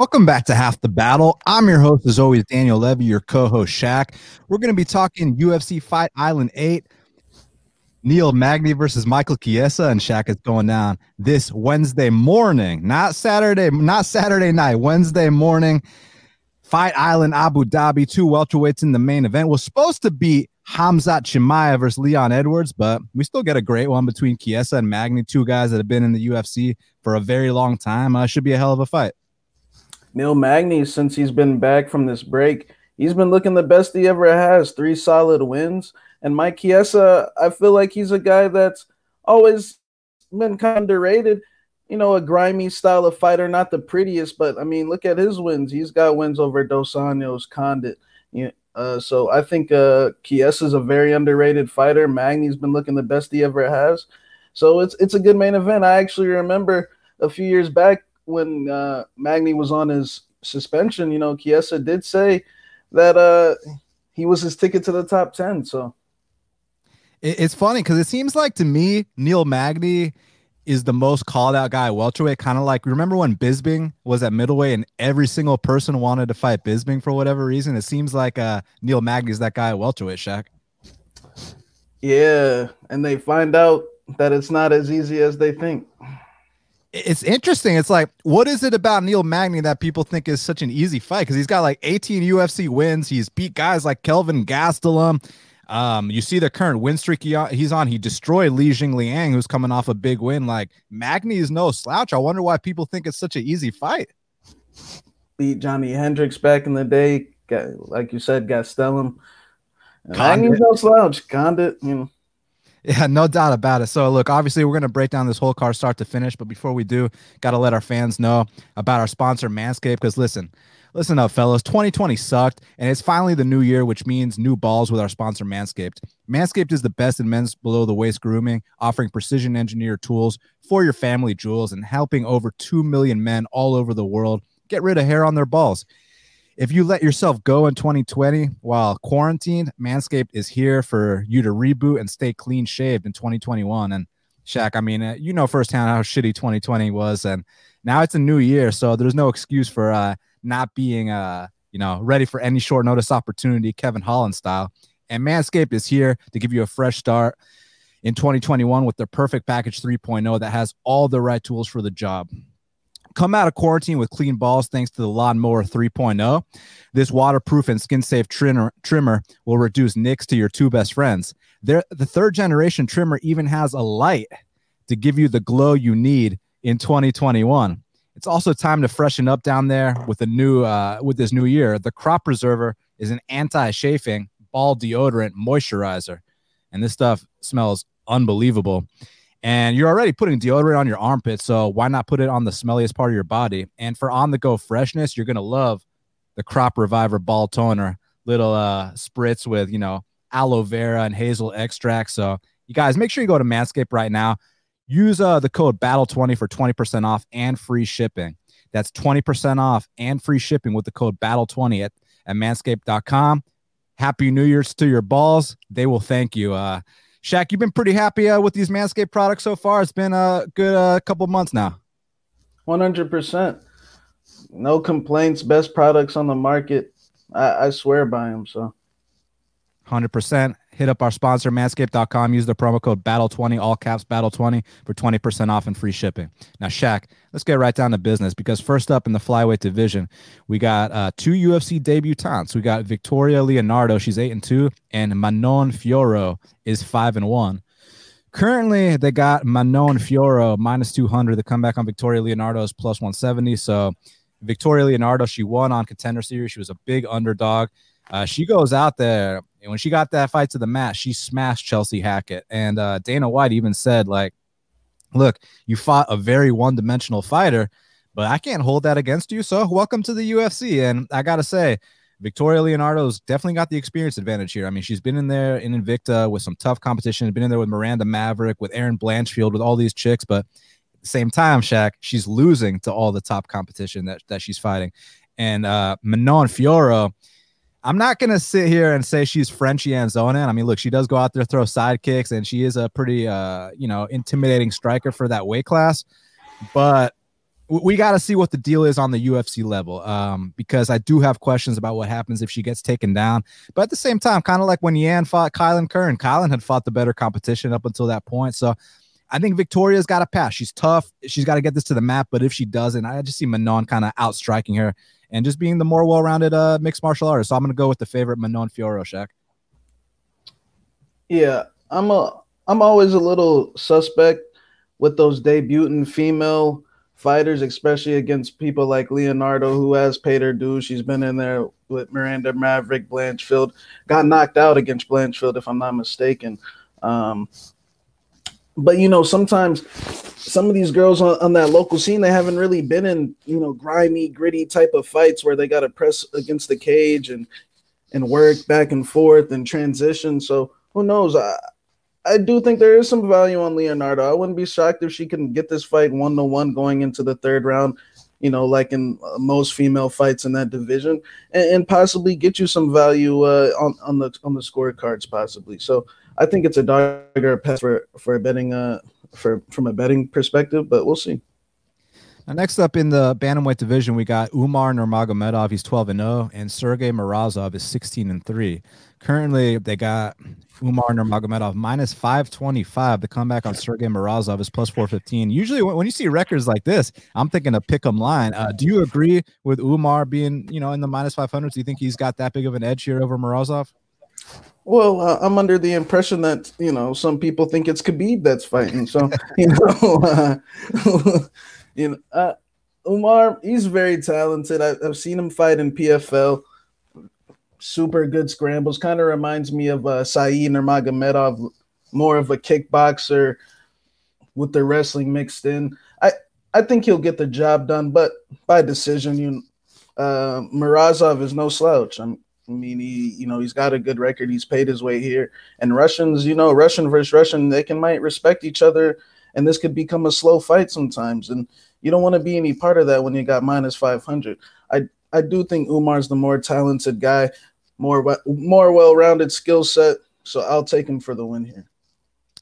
Welcome back to Half the Battle. I'm your host, as always, Daniel Levy, your co host, Shaq. We're going to be talking UFC Fight Island 8, Neil Magny versus Michael Chiesa, and Shaq is going down this Wednesday morning, not Saturday, not Saturday night, Wednesday morning. Fight Island, Abu Dhabi, two welterweights in the main event. Was supposed to be Khamzat Chimaev versus Leon Edwards, but we still get a great one between Chiesa and Magny, two guys that have been in the UFC for a very long time. Uh, should be a hell of a fight. Neil Magny, since he's been back from this break, he's been looking the best he ever has. Three solid wins. And Mike Chiesa, I feel like he's a guy that's always been kind of underrated. You know, a grimy style of fighter, not the prettiest, but I mean, look at his wins. He's got wins over Dos Anjos, Condit. uh, so I think uh, Chiesa is a very underrated fighter. Magny's been looking the best he ever has. So it's it's a good main event. I actually remember a few years back when uh, Magny was on his suspension, you know, Chiesa did say that uh, he was his ticket to the top 10. So it's funny because it seems like to me, Neil Magny is the most called out guy welterweight. Kind of like remember when Bisbing was at middleweight and every single person wanted to fight Bisbing for whatever reason. It seems like uh, Neil Magny is that guy at welterweight. Shaq. Yeah, and they find out that it's not as easy as they think it's interesting. It's like, what is it about Neil Magny that people think is such an easy fight? Because he's got like 18 UFC wins. He's beat guys like Kelvin Gastelum. Um, you see the current win streak he, he's on. He destroyed Li Jingliang, who's coming off a big win. Like Magny is no slouch. I wonder why people think it's such an easy fight. Beat Johnny Hendricks back in the day. Got, like you said, Gastelum. Magny's no slouch. Condit, you know. Yeah, no doubt about it. So, look, obviously, we're going to break down this whole car start to finish. But before we do, got to let our fans know about our sponsor, Manscaped. Because listen, listen up, fellas. 2020 sucked, and it's finally the new year, which means new balls with our sponsor, Manscaped. Manscaped is the best in men's below the waist grooming, offering precision engineered tools for your family jewels and helping over 2 million men all over the world get rid of hair on their balls. If you let yourself go in 2020 while quarantined, Manscaped is here for you to reboot and stay clean shaved in 2021. And Shaq, I mean, uh, you know firsthand how shitty 2020 was, and now it's a new year, so there's no excuse for uh, not being, uh, you know, ready for any short notice opportunity, Kevin Holland style. And Manscaped is here to give you a fresh start in 2021 with their perfect package 3.0 that has all the right tools for the job. Come out of quarantine with clean balls thanks to the Lawnmower 3.0. This waterproof and skin safe trimmer, trimmer will reduce nicks to your two best friends. There, the third generation trimmer even has a light to give you the glow you need in 2021. It's also time to freshen up down there with a new uh, with this new year. The Crop Preserver is an anti-chafing ball deodorant moisturizer, and this stuff smells unbelievable and you're already putting deodorant on your armpit so why not put it on the smelliest part of your body? And for on the go freshness you're gonna love the crop reviver ball toner little uh spritz with you know aloe vera and hazel extract. So you guys make sure you go to manscaped right now. Use uh the code battle 20 for 20% off and free shipping. That's 20% off and free shipping with the code battle 20 at, at manscaped.com happy new year's to your balls. They will thank you. Uh Shaq, you've been pretty happy uh, with these Manscaped products so far. It's been a good uh, couple months now. 100%. No complaints. Best products on the market. I, I swear by them. So 100%. Hit up our sponsor, manscaped.com. Use the promo code BATTLE20, all caps BATTLE20 for 20% off and free shipping. Now, Shaq, let's get right down to business because first up in the flyweight division, we got uh, two UFC debutantes. We got Victoria Leonardo, she's 8 and 2, and Manon Fiorot is 5 and 1. Currently, they got Manon Fiorot minus 200. The comeback on Victoria Leonardo is plus 170. So, Victoria Leonardo, she won on Contender Series. She was a big underdog. Uh, she goes out there and when she got that fight to the mat, she smashed Chelsea Hackett. And uh, Dana White even said, like, look, you fought a very one dimensional fighter, but I can't hold that against you. So welcome to the UFC. And I got to say, Victoria Leonardo's definitely got the experience advantage here. I mean, she's been in there in Invicta with some tough competition, been in there with Miranda Maverick, with Erin Blanchfield, with all these chicks, but same time, Shaq, she's losing to all the top competition that, that she's fighting. And uh, Manon Fiorot, I'm not gonna sit here and say she's Frenchy Anzonin. I mean, look, she does go out there throw side kicks, and she is a pretty, uh, you know, intimidating striker for that weight class. But we got to see what the deal is on the UFC level um, because I do have questions about what happens if she gets taken down. But at the same time, kind of like when Yan fought Kailin Curran, Kailin had fought the better competition up until that point. So I think Victoria's got to pass. She's tough. She's got to get this to the map. But if she doesn't, I just see Manon kind of outstriking her and just being the more well-rounded uh, mixed martial artist. So I'm going to go with the favorite Manon Fiorot, Shaq. Yeah, I'm a I'm always a little suspect with those debuting female fighters, especially against people like Leonardo, who has paid her dues. She's been in there with Miranda Maverick, Blanchfield, got knocked out against Blanchfield, if I'm not mistaken. Um, but you know, sometimes some of these girls on, on, that local scene, they haven't really been in, you know, grimy, gritty type of fights where they got to press against the cage and and work back and forth and transition. So who knows? I I do think there is some value on Leonardo. I wouldn't be shocked if she can get this fight one to one going into the third round. You know, like in uh, most female fights in that division, and, and possibly get you some value uh, on on the on the scorecards, possibly. So I think it's a dog or a pass for for a betting uh for from a betting perspective, but we'll see. Now, next up in the bantamweight division, we got Umar Nurmagomedov. He's 12 and 0, and Sergey Morozov is 16 and 3. Currently, they got Umar Nurmagomedov minus 525. The comeback on Sergey Morozov is plus 415. Usually, when, you see records like this, I'm thinking a pick 'em line. Uh, do you agree with Umar being, you know, in the minus 500? Do you think he's got that big of an edge here over Morozov? Well, uh, I'm under the impression that you know some people think it's Khabib that's fighting. So you know, uh, you know, uh, Umar, he's very talented. I, have seen him fight in PFL. Super good scrambles. Kind of reminds me of uh, Saeed Nurmagomedov, more of a kickboxer with the wrestling mixed in. I I think he'll get the job done, but by decision. You, uh, Morozov is no slouch. I'm, I mean, he, you know, he's got a good record. He's paid his way here. And Russians, you know, Russian versus Russian, they can might respect each other, and this could become a slow fight sometimes. And you don't want to be any part of that when you got minus 500. I I do think Umar's the more talented guy, more more well-rounded skill set. So I'll take him for the win here.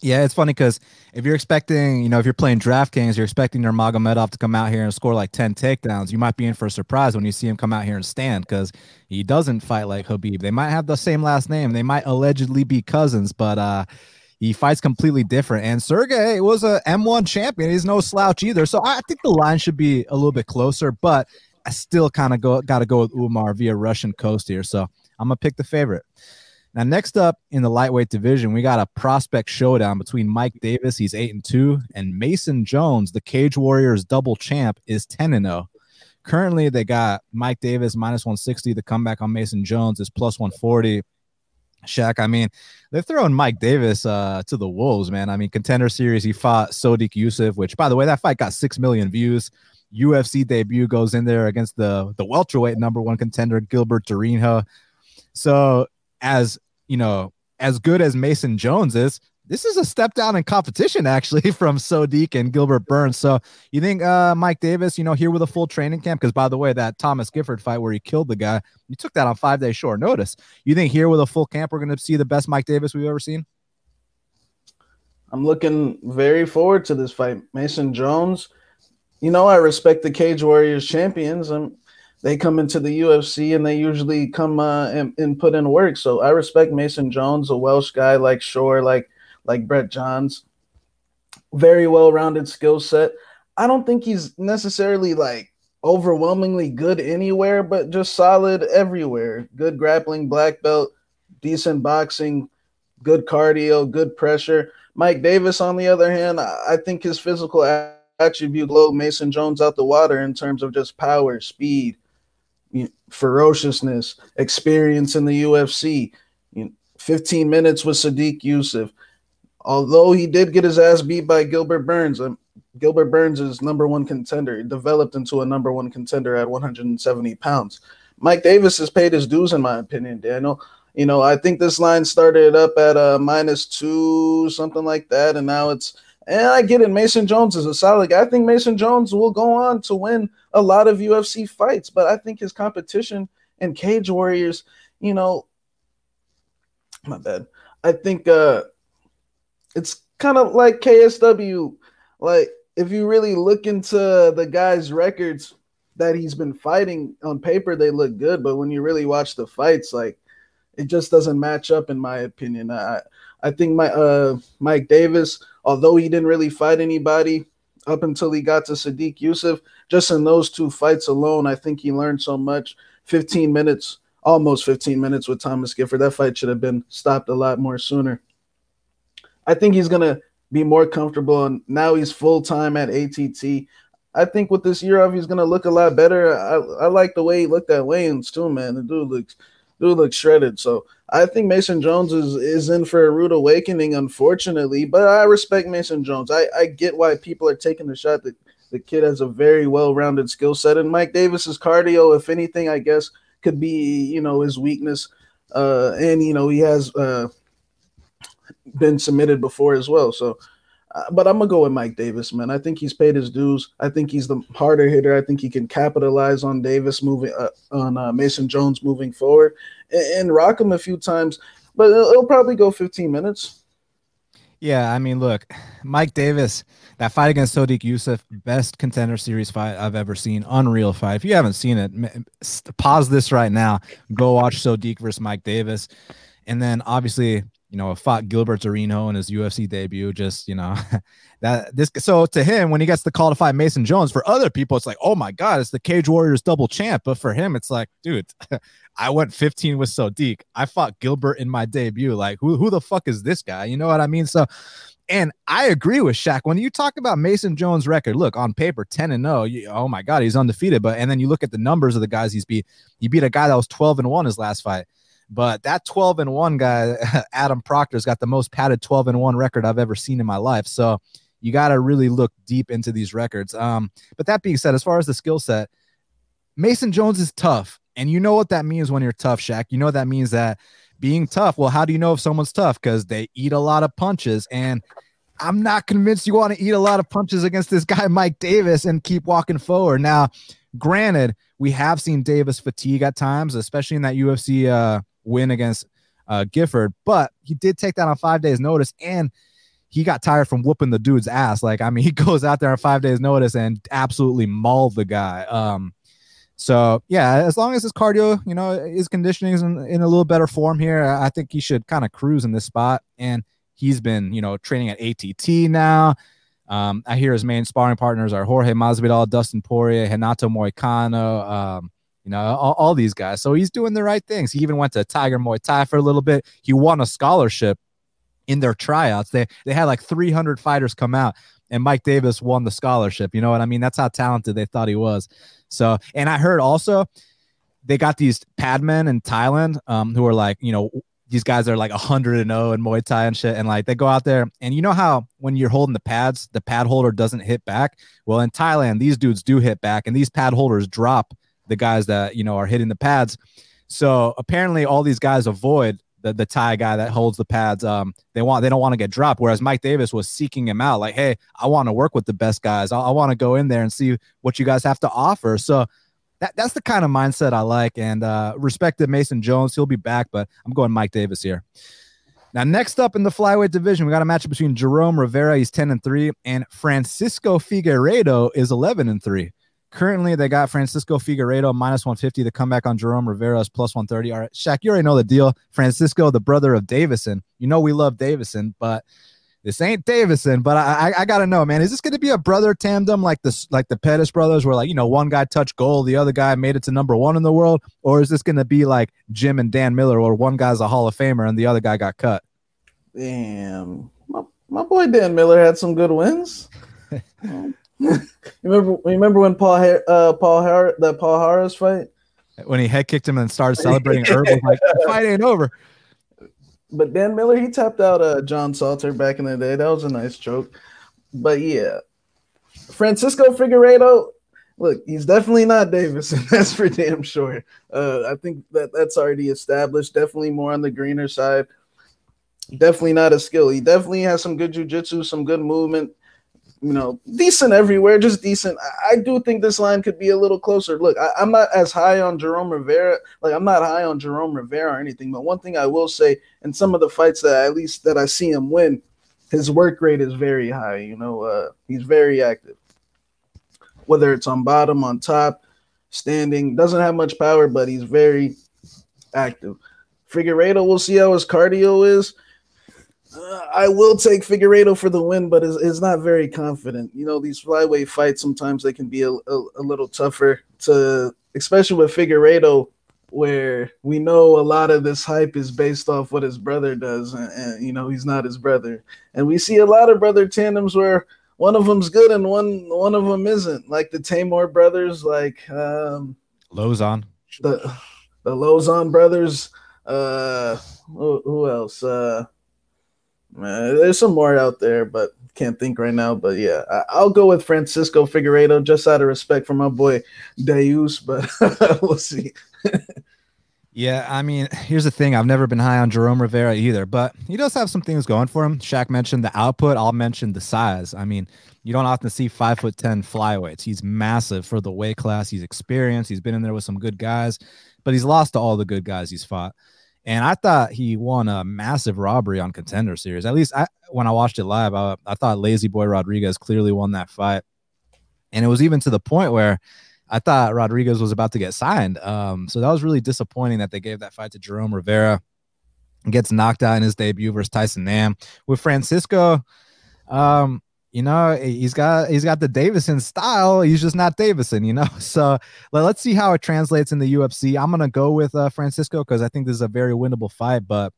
Yeah, it's funny because if you're expecting, you know, if you're playing DraftKings, you're expecting your Nurmagomedov to come out here and score like 10 takedowns. You might be in for a surprise when you see him come out here and stand because he doesn't fight like Khabib. They might have the same last name. They might allegedly be cousins, but uh he fights completely different. And Sergey was a M1 champion. He's no slouch either. So I think the line should be a little bit closer, but I still kind of go got to go with Umar via Russian coast here. So I'm gonna pick the favorite. Now, next up in the lightweight division, we got a prospect showdown between Mike Davis, he's 8 and 2, and Mason Jones, the Cage Warriors double champ, is 10 and 0. Currently, they got Mike Davis minus 160. The comeback on Mason Jones is plus 140. Shaq, I mean, they're throwing Mike Davis uh, to the wolves, man. I mean, contender series, he fought Sodiq Yusuff, which, by the way, that fight got six million views. UFC debut goes in there against the the welterweight number one contender Gilbert Durinho. So, as you know, as good as Mason Jones is, this is a step down in competition actually from Sodiq and Gilbert Burns. So you think uh, Mike Davis, you know, here with a full training camp? Because by the way, that Thomas Gifford fight where he killed the guy, you took that on five days short notice. You think here with a full camp, we're going to see the best Mike Davis we've ever seen? I'm looking very forward to this fight. Mason Jones, you know, I respect the Cage Warriors champions. I'm they come into the UFC and they usually come uh, and, and, put in work. So I respect Mason Jones, a Welsh guy like Shore, like like Brett Johns. Very well-rounded skill set. I don't think he's necessarily like overwhelmingly good anywhere, but just solid everywhere. Good grappling, black belt, decent boxing, good cardio, good pressure. Mike Davis, on the other hand, I think his physical attribute blow Mason Jones out the water in terms of just power, speed, you know, ferociousness, experience in the UFC. You know, 15 minutes with Sodiq Yusuff. Although he did get his ass beat by Gilbert Burns, um, Gilbert Burns is number one contender. He developed into a number one contender at 170 pounds. Mike Davis has paid his dues, in my opinion, Daniel. You know, I think this line started up at a uh, minus two, something like that, and now it's and I get it. Mason Jones is a solid guy. I think Mason Jones will go on to win a lot of UFC fights, but I think his competition in Cage Warriors, you know, my bad. I think uh it's kind of like KSW. Like if you really look into the guy's records that he's been fighting on paper, they look good. But when you really watch the fights, like it just doesn't match up, in my opinion. I I think my uh Mike Davis, although he didn't really fight anybody up until he got to Sodiq Yusuff, just in those two fights alone, I think he learned so much. 15 minutes, almost 15 minutes with Thomas Gifford. That fight should have been stopped a lot more sooner. I think he's gonna be more comfortable, and now he's full time at ATT. I think with this year off, he's gonna look a lot better. I, I like the way he looked at weigh-ins too, man. The dude looks dude looks shredded. So I think Mason Jones is is in for a rude awakening, unfortunately. But I respect Mason Jones. I, I get why people are taking the shot that the kid has a very well-rounded skill set. And Mike Davis's cardio, if anything, I guess could be, you know, his weakness. Uh, and you know, he has uh been submitted before as well. So but I'm gonna go with Mike Davis, man. I think he's paid his dues. I think he's the harder hitter. I think he can capitalize on Davis moving uh, on uh, Mason Jones moving forward and, and, rock him a few times. But it'll, it'll, probably go 15 minutes. Yeah, I mean, look, Mike Davis, that fight against Sodiq Yusuff, best contender series fight I've ever seen. Unreal fight. If you haven't seen it, pause this right now. Go watch Sodiq versus Mike Davis, and then obviously you know, fought Gilbert Durinho in his UFC debut. Just, you know, that this so to him, when he gets the call to fight Mason Jones, for other people, it's like, oh my God, it's the Cage Warriors double champ. But for him, it's like, dude, I went 15 with Sodiq. I fought Gilbert in my debut. Like, who, who the fuck is this guy? You know what I mean? So, and I agree with Shaq. When you talk about Mason Jones' record, look on paper, 10 and 0. You, oh my God, he's undefeated. But and then you look at the numbers of the guys he's beat. He beat a guy that was 12 and 1 his last fight. But that 12 and 1 guy, Adam Proctor's got the most padded 12 and 1 record I've ever seen in my life. So you got to really look deep into these records. Um, but that being said, as far as the skill set, Mason Jones is tough. And you know what that means when you're tough, Shaq. You know what that means that being tough. Well, how do you know if someone's tough? Because they eat a lot of punches. And I'm not convinced you want to eat a lot of punches against this guy, Mike Davis, and keep walking forward. Now, granted, we have seen Davis fatigue at times, especially in that UFC uh, win against uh, Gifford, but he did take that on five days' notice, and he got tired from whooping the dude's ass. Like, I mean, he goes out there on five days' notice and absolutely mauled the guy. Um, so yeah, as long as his cardio, you know, his conditioning is in, in a little better form here, I think he should kind of cruise in this spot. And he's been, you know, training at ATT now. Um, I hear his main sparring partners are Jorge Masvidal, Dustin Poirier, Renato Moicano, um, you know, all, all, these guys. So he's doing the right things. He even went to Tiger Muay Thai for a little bit. He won a scholarship in their tryouts. They they had like 300 fighters come out, and Mike Davis won the scholarship. You know what I mean? That's how talented they thought he was. So, and I heard also they got these padmen in Thailand um, who are like, you know, these guys are like 100 and 0 in Muay Thai and shit. And like they go out there, and you know how when you're holding the pads, the pad holder doesn't hit back. Well, in Thailand, these dudes do hit back, and these pad holders drop the guys that you know are hitting the pads. So apparently, all these guys avoid the the Thai guy that holds the pads. Um, they want they don't want to get dropped. Whereas Mike Davis was seeking him out, like, hey, I want to work with the best guys. I, I want to go in there and see what you guys have to offer. So that that's the kind of mindset I like. And uh, respect to Mason Jones, he'll be back, but I'm going Mike Davis here. Now, next up in the flyweight division, we got a matchup between Jerome Rivera, he's 10 and 3, and Francisco Figueiredo is 11 and 3. Currently, they got Francisco Figueiredo minus 150. The comeback on Jerome Rivera is plus 130. All right, Shaq, you already know the deal. Francisco, the brother of Deiveson. You know we love Deiveson, but this ain't Deiveson. But I, I, I gotta know, man. Is this going to be a brother tandem like this, like the Pettis brothers, where like you know one guy touched gold, the other guy made it to number one in the world, or is this going to be like Jim and Dan Miller, where one guy's a Hall of Famer and the other guy got cut? Damn, my, my boy Dan Miller had some good wins. remember, remember when Paul uh, Paul Har- the Paul Harris fight when he head kicked him and started celebrating. Herb was like, "The fight ain't over." But Dan Miller, he tapped out uh, John Salter back in the day. That was a nice joke. But yeah, Francisco Figueiredo, look, he's definitely not Davis, and that's for damn sure. Uh, I think that that's already established. Definitely more on the greener side. Definitely not a skill. He definitely has some good jujitsu, some good movement you know, decent everywhere, just decent. I, I, do think this line could be a little closer. Look, I, am not as high on Jerome Rivera, like I'm not high on Jerome Rivera or anything. But one thing I will say, in some of the fights that at least that I see him win, his work rate is very high. You know, uh, he's very active. Whether it's on bottom, on top, standing, doesn't have much power, but he's very active. Figueiredo, we'll see how his cardio is. Uh, I will take Figueiredo for the win, but is, is not very confident. You know, these flyweight fights sometimes they can be a, a, a little tougher to, especially with Figueiredo where we know a lot of this hype is based off what his brother does, and, and, you know he's not his brother. And we see a lot of brother tandems where one of them's good and one one of them isn't, like the Tamor brothers, like um, Lauzon, the the Lauzon brothers. Uh, who, who else? Uh, man, there's some more out there, but can't think right now. But yeah, I, will go with Francisco Figueiredo just out of respect for my boy Deus, but we'll see. yeah, I mean, here's the thing. I've never been high on Jerome Rivera either, but he does have some things going for him. Shaq mentioned the output. I'll mention the size. I mean, you don't often see five foot ten flyweights. He's massive for the weight class. He's experienced. He's been in there with some good guys, but he's lost to all the good guys he's fought. And I thought he won a massive robbery on contender series. At least I, when I watched it live, I, I thought Lazy Boy Rodriguez clearly won that fight. And it was even to the point where I thought Rodriguez was about to get signed. Um, so that was really disappointing that they gave that fight to Jerome Rivera. Gets knocked out in his debut versus Tyson Nam. With Francisco, um, you know, he's got he's got the Deiveson style. He's just not Deiveson you know. So let's see how it translates in the UFC. I'm gonna go with uh, Francisco because I think this is a very winnable fight, but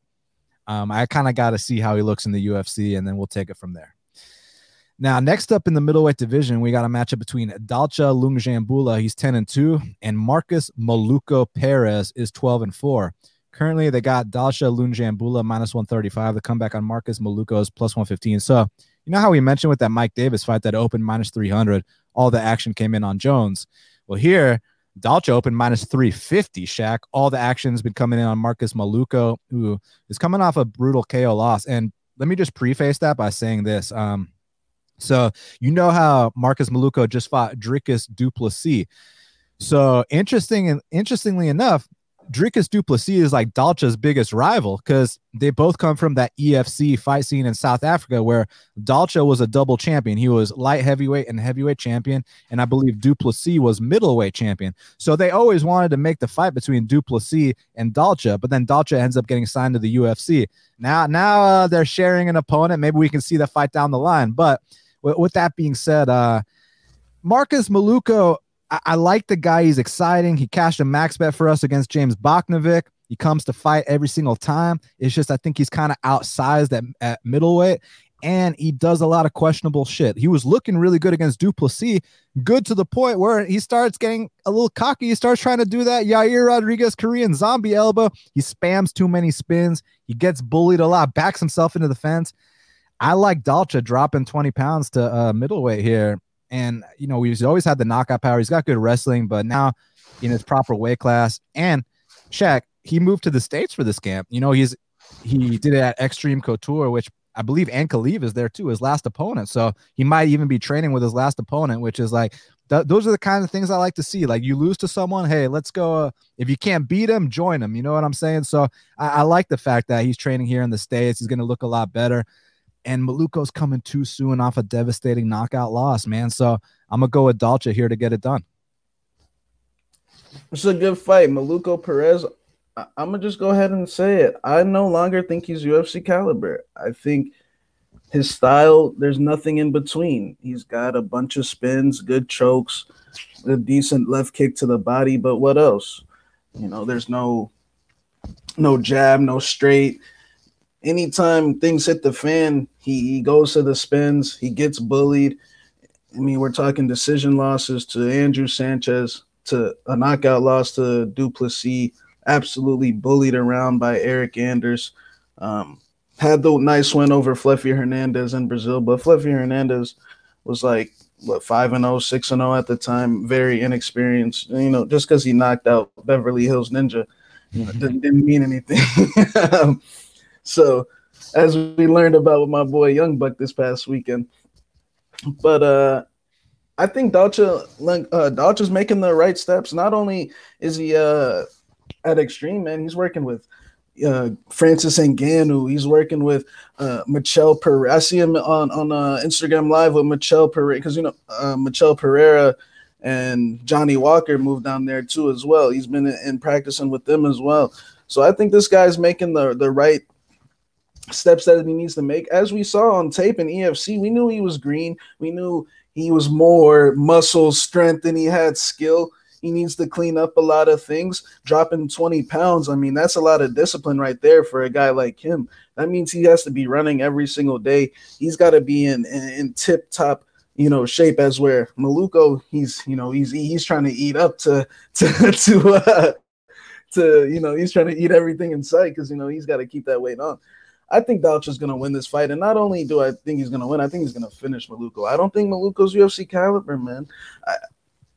um, I kind of got to see how he looks in the UFC, and then we'll take it from there. Now, next up in the middleweight division, we got a matchup between Dalcha Lungiambula he's 10 and 2, and Marcus Maluko Perez is 12 and 4. Currently, they got Dalcha Lungiambula minus 135. The comeback on Marcus Maluko is plus 115. So, you know how we mentioned with that Mike Davis fight that opened minus 300, all the action came in on Jones. Well, here, Dalcha opened minus 350, Shaq. All the action's been coming in on Marcus Maluko, who is coming off a brutal KO loss. And let me just preface that by saying this. Um, so you know how Marcus Maluko just fought Dricus Du Plessis. So interesting and interestingly enough, Dricus Du Plessis is like Dalcha's biggest rival because they both come from that EFC fight scene in South Africa where Dalcha was a double champion. He was light heavyweight and heavyweight champion, and I believe Du Plessis was middleweight champion. So they always wanted to make the fight between Du Plessis and Dalcha, but then Dalcha ends up getting signed to the UFC. Now, now uh, they're sharing an opponent. Maybe we can see the fight down the line, but with, with that being said, uh, Marcus Maluko, I, I, like the guy. He's exciting. He cashed a max bet for us against James Bochnovic. He comes to fight every single time. It's just I think he's kind of outsized at, at middleweight, and he does a lot of questionable shit. He was looking really good against Du Plessis, good to the point where he starts getting a little cocky. He starts trying to do that Yair Rodriguez Korean zombie elbow. He spams too many spins. He gets bullied a lot, backs himself into the fence. I like Dalcha dropping 20 pounds to uh, middleweight here. And, you know, we've always had the knockout power. He's got good wrestling, but now in his proper weight class. And Shaq, he moved to the States for this camp. You know, he's he did it at Extreme Couture, which I believe Ankalaev is there too, his last opponent. So he might even be training with his last opponent, which is like th- those are the kind of things I like to see. Like you lose to someone, hey, let's go. Uh, if you can't beat him, join him. You know what I'm saying? So I, I like the fact that he's training here in the States. He's going to look a lot better and Maluko's coming too soon off a devastating knockout loss, man. So I'm gonna go with Dalcha here to get it done. It's a good fight, Maluko Perez. I- am gonna just go ahead and say it. I no longer think he's UFC caliber. I think his style, there's nothing in between. He's got a bunch of spins, good chokes, a decent left kick to the body, but what else? You know, there's no no jab, no straight anytime things hit the fan, he, he goes to the spins, he gets bullied. I mean, we're talking decision losses to Andrew Sanchez, to a knockout loss to Du Plessis, absolutely bullied around by Eryk Anders. Um, had the nice win over Fluffy Hernandez in Brazil, but Fluffy Hernandez was like what 5 and 0, 6 and 0 at the time, very inexperienced. You know, just because he knocked out Beverly Hills Ninja, you know, didn't, didn't mean anything. Um, so as we learned about with my boy Young Buck this past weekend. But uh I think Dalcha uh making the right steps. Not only is he uh at extreme, man, he's working with uh, Francis Ngannou. He's working with uh, Michel Pereira. I see him on on uh, Instagram Live with Michel Pereira because you know uh, Michel Pereira and Johnny Walker moved down there too as well. He's been in, in practicing with them as well. So I think this guy's making the the right steps that he needs to make. As we saw on tape in EFC, we knew he was green. We knew he was more muscle strength than he had skill. He needs to clean up a lot of things. Dropping 20 pounds, I mean, that's a lot of discipline right there for a guy like him. That means he has to be running every single day. He's got to be in, in, in tip top you know shape as where Maluko he's you know he's he's trying to eat up to to to uh, to you know he's trying to eat everything in sight because you know he's got to keep that weight on. I think is going to win this fight, and not only do I think he's going to win, I think he's going to finish Maluko. I don't think Maluko's UFC caliber, man. I,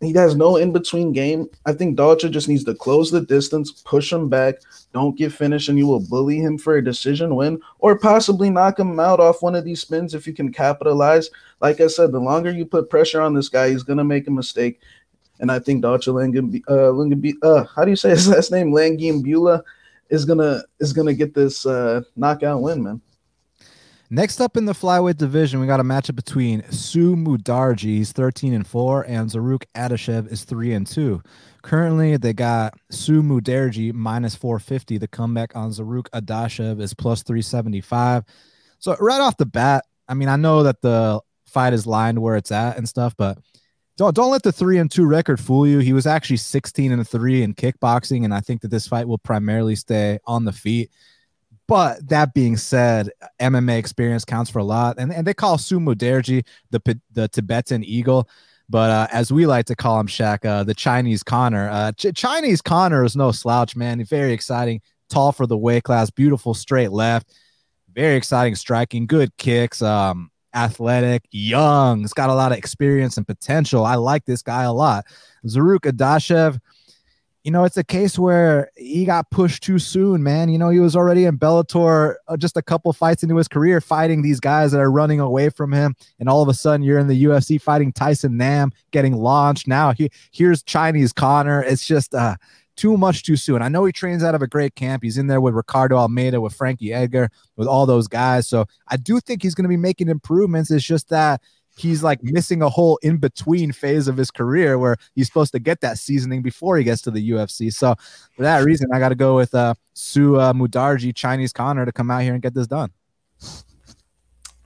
he has no in between game. I think Dalcha just needs to close the distance, push him back, don't get finished, and you will bully him for a decision win or possibly knock him out off one of these spins if you can capitalize. Like I said, the longer you put pressure on this guy, he's going to make a mistake. And I think Dalcha Langambi, uh, Langambi, uh, how do you say his last name? Langiambula is gonna is gonna get this uh, knockout win, man. Next up in the flyweight division, we got a matchup between Su Mudaerji, he's 13 and 4, and Zaruk Adashev is 3 and 2. Currently, they got Su Mudaerji minus 450. The comeback on Zaruk Adashev is plus 375. So, right off the bat, I mean, I know that the fight is lined where it's at and stuff, but don't don't let the three and two record fool you. He was actually 16 and three in kickboxing, and I think that this fight will primarily stay on the feet. But that being said, MMA experience counts for a lot, and, and they call Su Mudaerji the the Tibetan Eagle. But uh, as we like to call him, Shaq, uh, the Chinese Conor. Uh, Ch- Chinese Conor is no slouch, man. Very exciting, tall for the weight class, beautiful straight left, very exciting striking, good kicks. Um, athletic, young. He's got a lot of experience and potential. I like this guy a lot. Zaruk Adashev, you know, it's a case where he got pushed too soon, man. You know, he was already in Bellator uh, just a couple fights into his career fighting these guys that are running away from him. And all of a sudden, you're in the UFC fighting Tyson Nam, getting launched. Now, he, here's Chinese Conor. It's just, uh, too much too soon. I know he trains out of a great camp. He's in there with Ricardo Almeida, with Frankie Edgar, with all those guys. So I do think he's going to be making improvements. It's just that he's like missing a whole in between phase of his career where he's supposed to get that seasoning before he gets to the UFC. So for that reason, I got to go with uh, Su uh, Mudaerji, Chinese Conor, to come out here and get this done.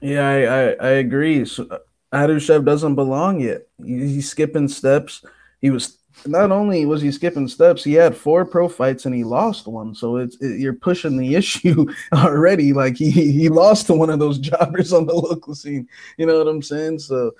Yeah, I, I, I agree. So, uh, Adashev doesn't belong yet. He's skipping steps. He was not only was he skipping steps, he had four pro fights and he lost one. So it's it, you're pushing the issue already. Like he he lost to one of those jobbers on the local scene. You know what I'm saying? So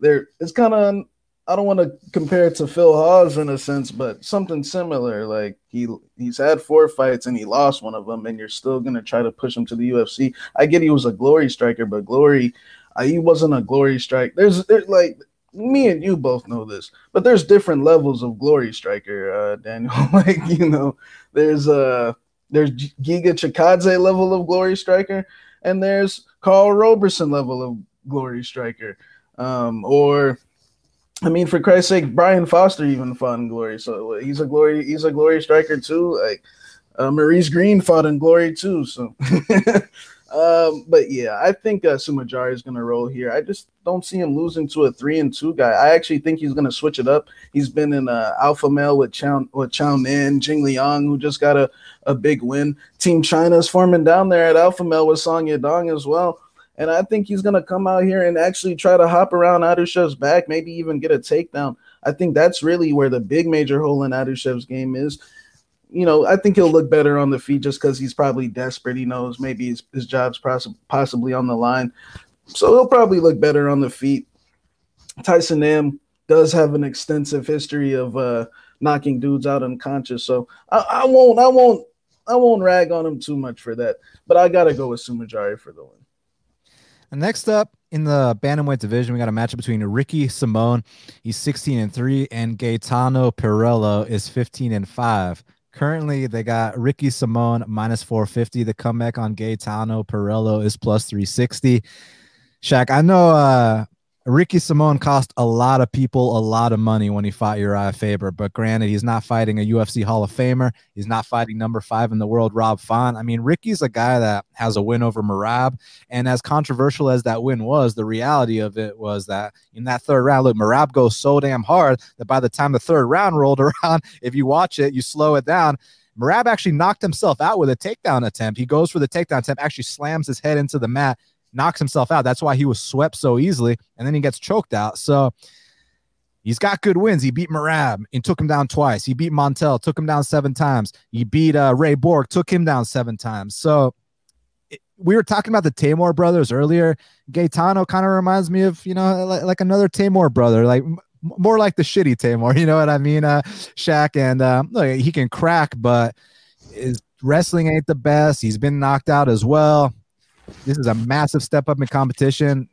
there, it's kind of I don't want to compare it to Phil Hawes in a sense, but something similar. Like he he's had four fights and he lost one of them, and you're still gonna try to push him to the UFC. I get he was a glory striker, but glory. Uh, he wasn't a glory strike. There's there's like me and you both know this, but there's different levels of glory striker, uh, Daniel. like you know, there's uh there's Giga Chikadze level of glory striker, and there's Carl Roberson level of glory striker, um, or I mean, for Christ's sake, Brian Foster even fought in glory, so he's a glory he's a glory striker too. Like uh, Maurice Greene fought in glory too, so. Um, but yeah, I think uh, Su Mudaerji is going to roll here. I just don't see him losing to a three and two guy. I actually think he's going to switch it up. He's been in uh, alpha male with Chow with Chow Nin, Jing Liang, who just got a, a big win. Team China is forming down there at alpha male with Song Yadong as well. And I think he's going to come out here and actually try to hop around Adashev's back, maybe even get a takedown. I think that's really where the big major hole in Adashev's game is you know, I think he'll look better on the feet just because he's probably desperate. He knows maybe his, his job's poss- possibly on the line. So he'll probably look better on the feet. Tyson Nam does have an extensive history of uh, knocking dudes out unconscious. So I, I, won't, I won't, I won't rag on him too much for that. But I gotta go with Sumajari for the win. And next up in the bantamweight division, we got a matchup between Ricky Simone, he's 16 and 3, and Gaetano Pirrello is 15 and 5. Currently, they got Ricky Simone minus 450. The comeback on Gaetano Pirrello is plus 360. Shaq, I know uh, Ricky Simone cost a lot of people a lot of money when he fought Urijah Faber, but granted, he's not fighting a UFC Hall of Famer. He's not fighting number five in the world, Rob Font. I mean, Ricky's a guy that has a win over Merab, and as controversial as that win was, the reality of it was that in that third round, look, Merab goes so damn hard that by the time the third round rolled around, if you watch it, you slow it down. Merab actually knocked himself out with a takedown attempt. He goes for the takedown attempt, actually slams his head into the mat, knocks himself out. That's why he was swept so easily, and then he gets choked out. So he's got good wins. He beat Merab and took him down twice. He beat Montel, took him down seven times. He beat uh, Ray Borg, took him down seven times. So it, we were talking about the Tamor brothers earlier. Gaetano kind of reminds me of you know like, like another Tamor brother, like more like the shitty Tamor. You know what I mean? Uh, Shaq and uh, look, he can crack, but his wrestling ain't the best. He's been knocked out as well. This is a massive step up in competition.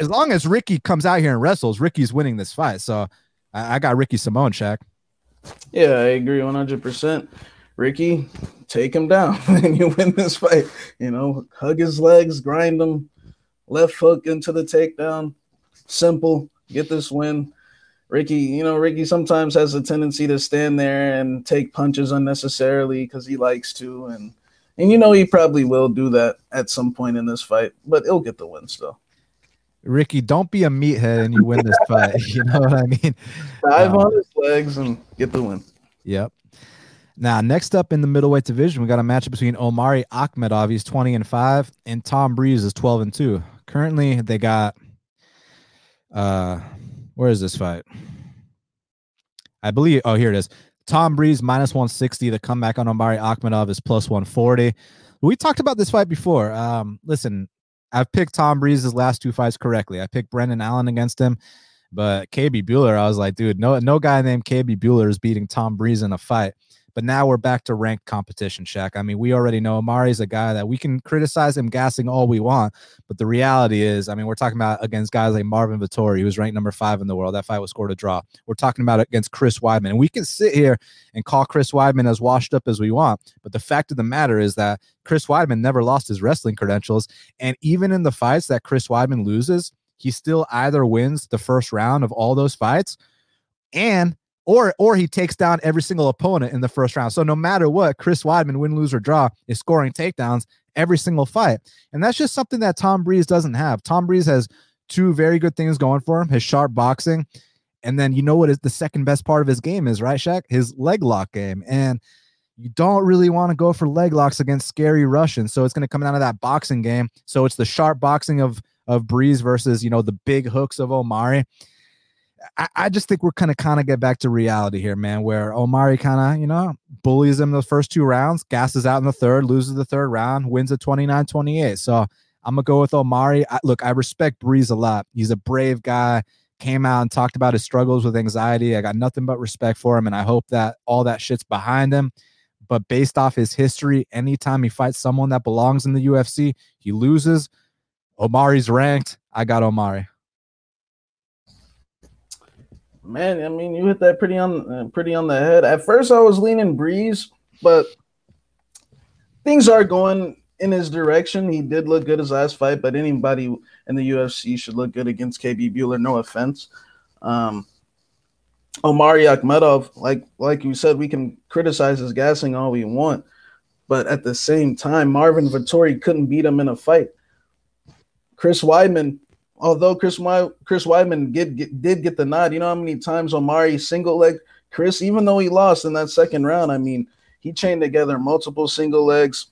As long as Ricky comes out here and wrestles, Ricky's winning this fight. So I, I got Ricky Simone, Shaq. Yeah, I agree 100%. Ricky, take him down and you win this fight. You know, hug his legs, grind him, left hook into the takedown. Simple, get this win. Ricky, you know, Ricky sometimes has a tendency to stand there and take punches unnecessarily because he likes to. And and you know he probably will do that at some point in this fight, but he'll get the win still. Ricky, don't be a meathead and you win this fight. You know what I mean? Dive um, on his legs and get the win. Yep. Now, next up in the middleweight division, we got a matchup between Omari Akhmedov, he's 20 and 5, and Tom Breeze is 12 and 2. Currently, they got uh where is this fight? I believe oh here it is. Tom Breeze minus 160. The comeback on Omari Akhmedov is plus 140. We talked about this fight before. Um, listen, I've picked Tom Breeze's last two fights correctly. I picked Brendan Allen against him, but KB Bhullar, I was like, dude, no, no guy named KB Bhullar is beating Tom Breeze in a fight. But now we're back to ranked competition, Shaq. I mean, we already know Omari's a guy that we can criticize him gassing all we want. But the reality is, I mean, we're talking about against guys like Marvin Vettori, who was ranked number five in the world. That fight was scored a draw. We're talking about against Chris Weidman. And we can sit here and call Chris Weidman as washed up as we want. But the fact of the matter is that Chris Weidman never lost his wrestling credentials. And even in the fights that Chris Weidman loses, he still either wins the first round of all those fights and or or he takes down every single opponent in the first round. So no matter what, Chris Weidman, win, lose, or draw, is scoring takedowns every single fight. And that's just something that Tom Breeze doesn't have. Tom Breeze has two very good things going for him his sharp boxing. And then you know what is the second best part of his game is, right, Shaq? His leg lock game. And you don't really want to go for leg locks against scary Russians. So it's going to come down to that boxing game. So it's the sharp boxing of of Breeze versus, you know, the big hooks of Omari. I, I just think we're kind of kind of get back to reality here, man, where Omari kind of, you know, bullies him the first two rounds, gasses out in the third, loses the third round, wins at 29 28. So I'm going to go with Omari. I, look, I respect Breeze a lot. He's a brave guy, came out and talked about his struggles with anxiety. I got nothing but respect for him, and I hope that all that shit's behind him. But based off his history, anytime he fights someone that belongs in the UFC, he loses. Omari's ranked. I got Omari. Man, I mean, you hit that pretty on uh, pretty on the head. At first, I was leaning Breeze, but things are going in his direction. He did look good his last fight, but anybody in the UFC should look good against KB Bhullar. No offense. Um, Omari Akhmedov, like like you said, we can criticize his gassing all we want, but at the same time, Marvin Vettori couldn't beat him in a fight. Chris Weidman although Chris Chris Weidman did get, did get the nod, you know how many times Omari single leg Chris, even though he lost in that second round, I mean, he chained together multiple single legs.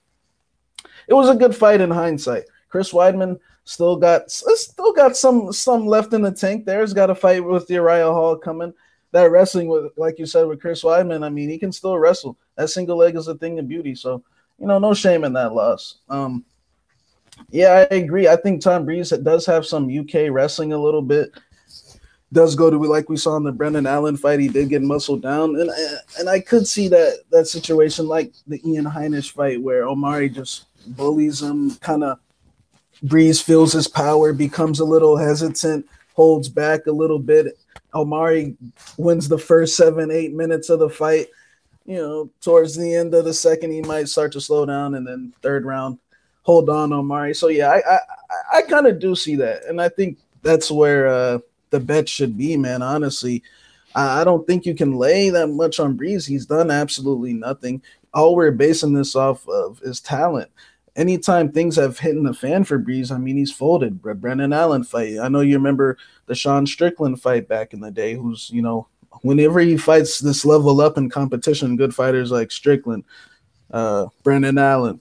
It was a good fight in hindsight. Chris Weidman still got still got some some left in the tank. There's got a fight with the Uriah Hall coming. That wrestling with, like you said, with Chris Weidman, I mean, he can still wrestle. That single leg is a thing of beauty. So, you know, no shame in that loss. Um, yeah, I agree. I think Tom Breeze does have some UK wrestling a little bit. Does go to like we saw in the Brendan Allen fight, he did get muscled down, and and I could see that that situation like the Ian Heinisch fight where Omari just bullies him, kind of Breeze feels his power, becomes a little hesitant, holds back a little bit. Omari wins the first seven, eight minutes of the fight. You know, towards the end of the second, he might start to slow down, and then third round, hold on, Omari. So yeah, I I, I kind of do see that, and I think that's where uh, the bet should be, man. Honestly, I, I don't think you can lay that much on Breeze. He's done absolutely nothing. All we're basing this off of is talent. Anytime things have hit in the fan for Breeze, I mean, he's folded. Brendan Allen fight. I know you remember the Sean Strickland fight back in the day, who's, you know, whenever he fights this level up in competition, good fighters like Strickland, uh, Brendan Allen,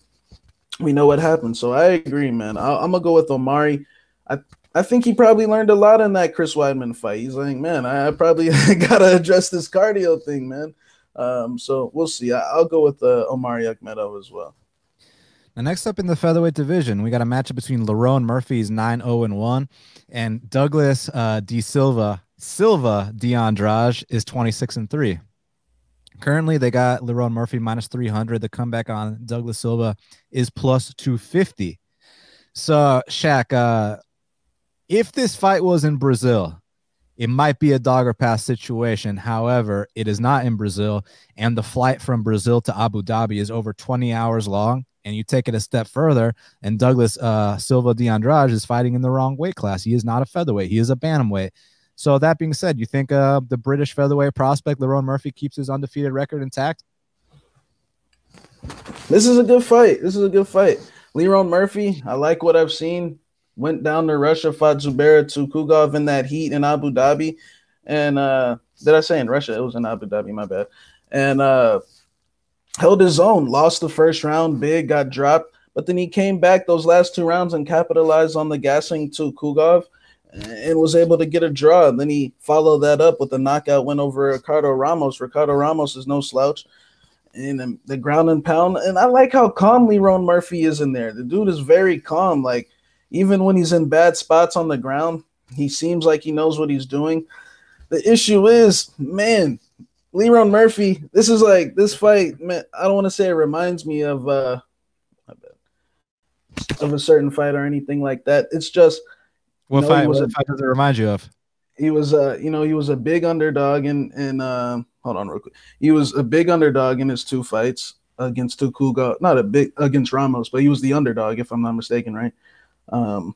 we know what happened. So I agree, man. I, am gonna go with Omari. I I think he probably learned a lot in that Chris Weidman fight. He's like, man, I, I probably gotta address this cardio thing, man. Um, so we'll see. I, will go with uh, Omari Akhmedov as well. Now, next up in the featherweight division, we got a matchup between Lerone Murphy's 9 0 1 and Douglas uh, D. Silva Silva D'Andrade is 26 and 3. Currently, they got Lerone Murphy minus 300. The comeback on Douglas Silva is plus 250. So, Shaq, uh, if this fight was in Brazil, it might be a dog or pass situation. However, it is not in Brazil, and the flight from Brazil to Abu Dhabi is over 20 hours long. And you take it a step further, and Douglas uh, Silva Andrade is fighting in the wrong weight class. He is not a featherweight; he is a bantamweight. So that being said, you think uh, the British featherweight prospect Lerone Murphy keeps his undefeated record intact? This is a good fight. This is a good fight. Lerone Murphy, I like what I've seen. Went down to Russia, fought Zubaira Tukhugov in that heat in Abu Dhabi. And uh did I say in Russia? It was in Abu Dhabi, my bad. And uh held his own, lost the first round, big, got dropped, but then he came back those last two rounds and capitalized on the gassing Tukhugov and was able to get a draw. And then he followed that up with a knockout win over Ricardo Ramos. Ricardo Ramos is no slouch. And the ground and pound. And I like how calm Lerone Murphy is in there. The dude is very calm. Like, even when he's in bad spots on the ground, he seems like he knows what he's doing. The issue is, man, Lerone Murphy, this is like this fight, man. I don't want to say it reminds me of uh of a certain fight or anything like that. It's just what, fight, what a, fight does it remind you of? He was uh, you know, he was a big underdog in in uh, hold on real quick. He was a big underdog in his two fights against Tukhugov, not a big against Ramos, but he was the underdog, if I'm not mistaken, right? Um,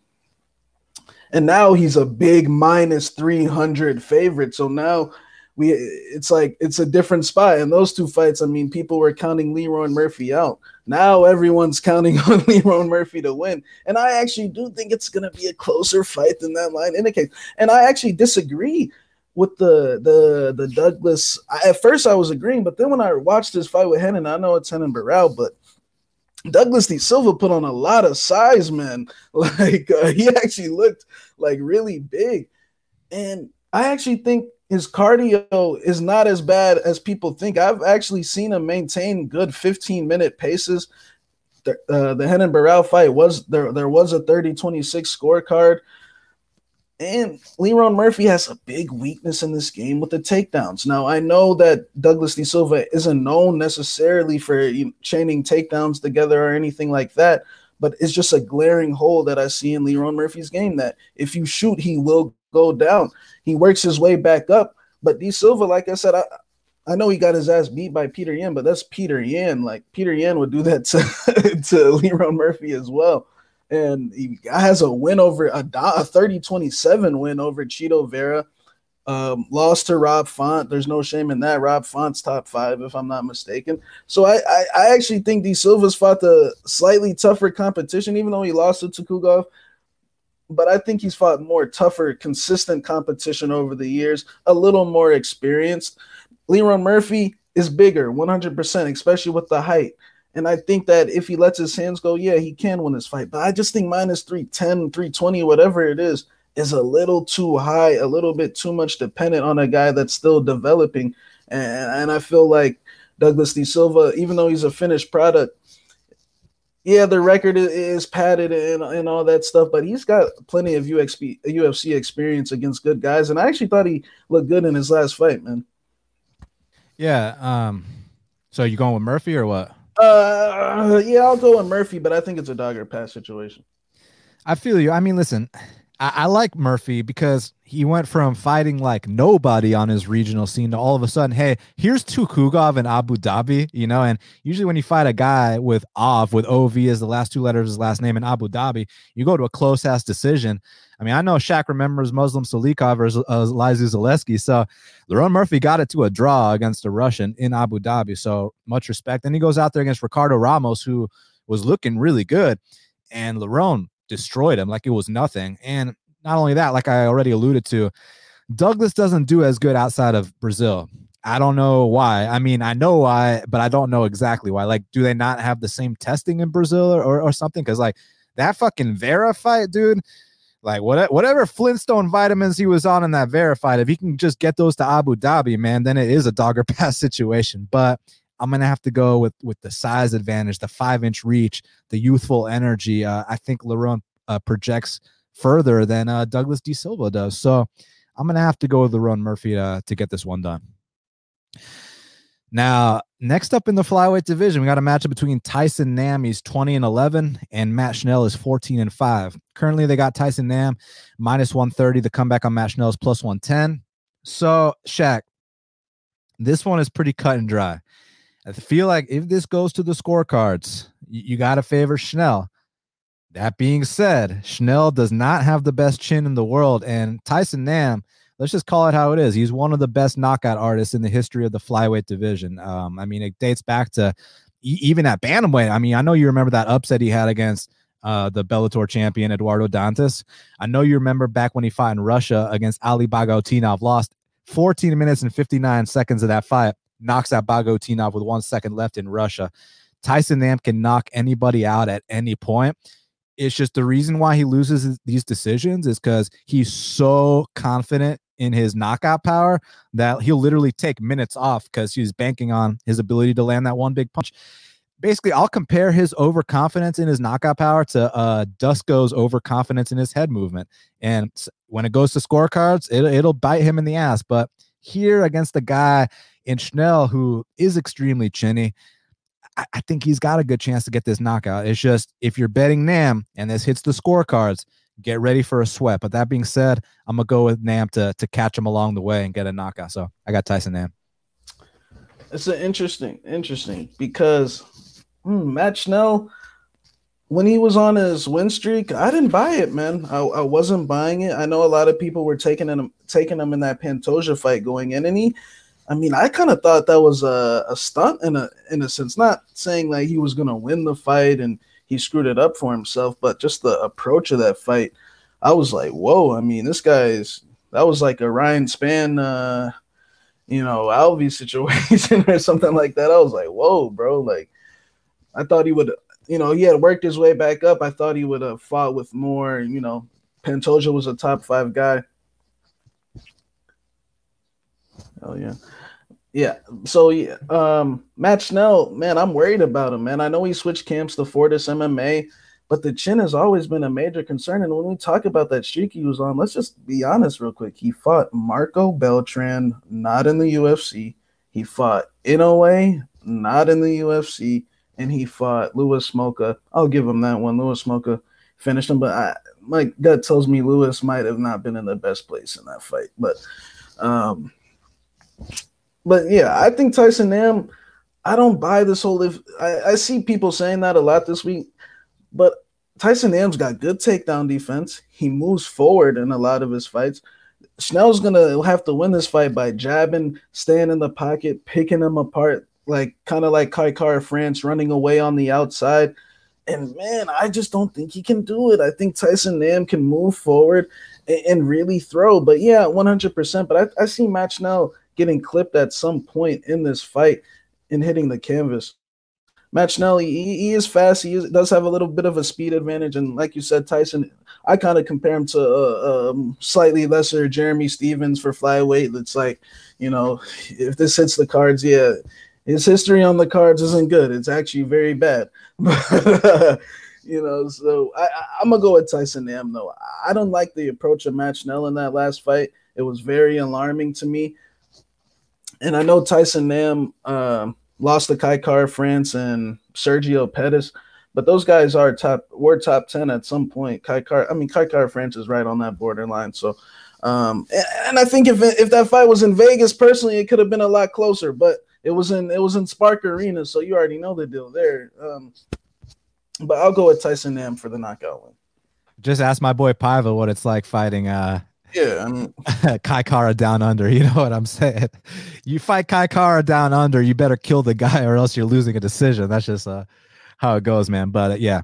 and now he's a big minus 300 favorite. So now we it's like it's a different spot. In those two fights, I mean, people were counting Lerone Murphy out. Now everyone's counting on Lerone Murphy to win. And I actually do think it's gonna be a closer fight than that line indicates. And I actually disagree with the the the Douglas. I, at first, I was agreeing, but then when I watched this fight with Renan, I know it's Renan Barão, but Douglas D Silva put on a lot of size, man. Like uh, he actually looked like really big, and I actually think his cardio is not as bad as people think. I've actually seen him maintain good 15 minute paces. The, uh, the Renan Barão fight was there. There was a 30-26 scorecard, and Lerone Murphy has a big weakness in this game with the takedowns. Now I know that Douglas D Silva isn't known necessarily for chaining takedowns together or anything like that, but it's just a glaring hole that I see in Lerone Murphy's game. That if you shoot, he will go down. He works his way back up. But D Silva, like I said, I, I know he got his ass beat by Petr Yan, but that's Petr Yan. Like Petr Yan would do that to, to Lerone Murphy as well. And he has a win over a, a 30 27 win over Chito Vera. Um, lost to Rob Font. There's no shame in that. Rob Font's top five, if I'm not mistaken. So I, I, I actually think De Silva's fought the slightly tougher competition, even though he lost to Tukhugov but I think he's fought more tougher, consistent competition over the years, a little more experienced. Lerone Murphy is bigger, 100%, especially with the height. And I think that if he lets his hands go, yeah, he can win this fight. But I just think minus 310, 320, whatever it is, is a little too high, a little bit too much dependent on a guy that's still developing. And, and I feel like Douglas D. Silva, even though he's a finished product, yeah, the record is padded and, and all that stuff, but he's got plenty of UXP, UFC experience against good guys. And I actually thought he looked good in his last fight, man. Yeah. Um. So you going with Murphy or what? Uh, yeah, I'll go with Murphy, but I think it's a dogger pass situation. I feel you. I mean, listen, I, I, like Murphy because he went from fighting like nobody on his regional scene to all of a sudden, hey, here's Tukhugov in Abu Dhabi, you know. And usually when you fight a guy with Ov, with OV as the last two letters of his last name in Abu Dhabi, you go to a close ass decision. I mean, I know Shaq remembers Muslim Salikhov or uh, Elizeu Zaleski. So Lerone Murphy got it to a draw against a Russian in Abu Dhabi. So much respect. And he goes out there against Ricardo Ramos, who was looking really good. And Lerone destroyed him like it was nothing. And not only that, like I already alluded to, Douglas doesn't do as good outside of Brazil. I don't know why. I mean, I know why, but I don't know exactly why. Like, do they not have the same testing in Brazil or, or, or something? Because like that fucking Vera fight, dude. Like what, whatever Flintstone vitamins he was on in that Vera fight, if he can just get those to Abu Dhabi, man, then it is a dogger pass situation. But I'm gonna have to go with with the size advantage, the five inch reach, the youthful energy. Uh, I think Lerone uh, projects further than uh, Douglas D Silva does. So I'm gonna have to go with Lerone Murphy uh, to get this one done. Now, next up in the flyweight division, we got a matchup between Tyson Nam, he's 20 and 11, and Matt Schnell is 14 and 5. Currently, they got Tyson Nam minus 130. The comeback on Matt Schnell is plus 110. So, Shaq, this one is pretty cut and dry. I feel like if this goes to the scorecards, you, you got to favor Schnell. That being said, Schnell does not have the best chin in the world, and Tyson Nam, let's just call it how it is. He's one of the best knockout artists in the history of the flyweight division. Um, I mean, it dates back to even at bantamweight. I mean, I know you remember that upset he had against uh, the Bellator champion Eduardo Dantas. I know you remember back when he fought in Russia against Ali Bagautinov, lost 14 minutes and 59 seconds of that fight knocks out Bagautinov with one second left in Russia. Tyson Nam can knock anybody out at any point. It's just the reason why he loses these decisions is because he's so confident in his knockout power that he'll literally take minutes off because he's banking on his ability to land that one big punch. Basically, I'll compare his overconfidence in his knockout power to uh, Dusko's overconfidence in his head movement. And when it goes to scorecards, it, it'll bite him in the ass. But here against a guy in Schnell, who is extremely chinny, I, I think he's got a good chance to get this knockout. It's just if you're betting Nam and this hits the scorecards, get ready for a sweat. But that being said, I'm gonna go with Nam to to catch him along the way and get a knockout. So I got Tyson Nam. It's an interesting, interesting because hmm, Matt Schnell, when he was on his win streak, I didn't buy it, man. I, I wasn't buying it. I know a lot of people were taking him taking him in that Pantoja fight going in, and he I mean, I kind of thought that was a, a stunt in a in a sense. Not saying like he was gonna win the fight and he screwed it up for himself, but just the approach of that fight, I was like, whoa. I mean, this guy's that was like a Ryan Spann, uh, you know, Alvey situation or something like that. I was like, whoa, bro. Like, I thought he would, you know, he had worked his way back up. I thought he would have fought with more. You know, Pantoja was a top five guy. Oh yeah. Yeah. So yeah, um, Matt Schnell, man, I'm worried about him, man. I know he switched camps to Fortis MMA, but the chin has always been a major concern. And when we talk about that streak he was on, let's just be honest real quick. He fought Marco Beltran, not in the UFC. He fought Inoue, not in the UFC, and he fought Louis Smolka. I'll give him that one. Louis Smolka finished him, but I, my gut tells me Louis might have not been in the best place in that fight. But um, but yeah, I think Tyson Nam. I don't buy this whole. If I, I see people saying that a lot this week, but Tyson Nam's got good takedown defense. He moves forward in a lot of his fights. Schnell's gonna have to win this fight by jabbing, staying in the pocket, picking him apart, like kind of like Kai Kara-France running away on the outside. And man, I just don't think he can do it. I think Tyson Nam can move forward and, and really throw. But yeah, 100%. But I, I see Schnell getting clipped at some point in this fight and hitting the canvas. Matt Schnell, he, he is fast. He is, does have a little bit of a speed advantage, and like you said, Tyson, I kind of compare him to a, um, slightly lesser Jeremy Stephens for flyweight. It's like, you know, if this hits the cards, yeah, his history on the cards isn't good. It's actually very bad. you know, so I, am gonna go with Tyson Nam though. I don't like the approach of Matt Schnell in that last fight. It was very alarming to me and I know Tyson Nam uh, lost to Kai Kara-France and Sergio Pettis, But those guys are top, were top ten at some point. Kai Car, I mean Kai Kara France is right on that borderline. So, um, and, and I think if if that fight was in Vegas, personally, it could have been a lot closer. But it was in it was in Spark Arena, so you already know the deal there. Um, but I'll go with Tyson Nam for the knockout win. Just ask my boy Paiva what it's like fighting uh yeah, I mean, Kai Kara down under. You know what I'm saying? You fight Kai Kara down under, you better kill the guy or else you're losing a decision. That's just uh, how it goes, man. But uh, yeah.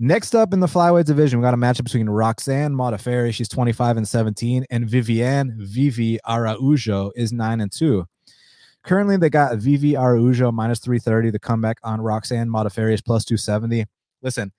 Next up in the flyweight division, we got a matchup between Roxanne Modafferi, she's 25 and 17, and Viviane Vivi Araujo is 9 and 2. Currently, they got Vivi Araujo minus 330. The comeback on Roxanne Modafferi plus 270. Listen,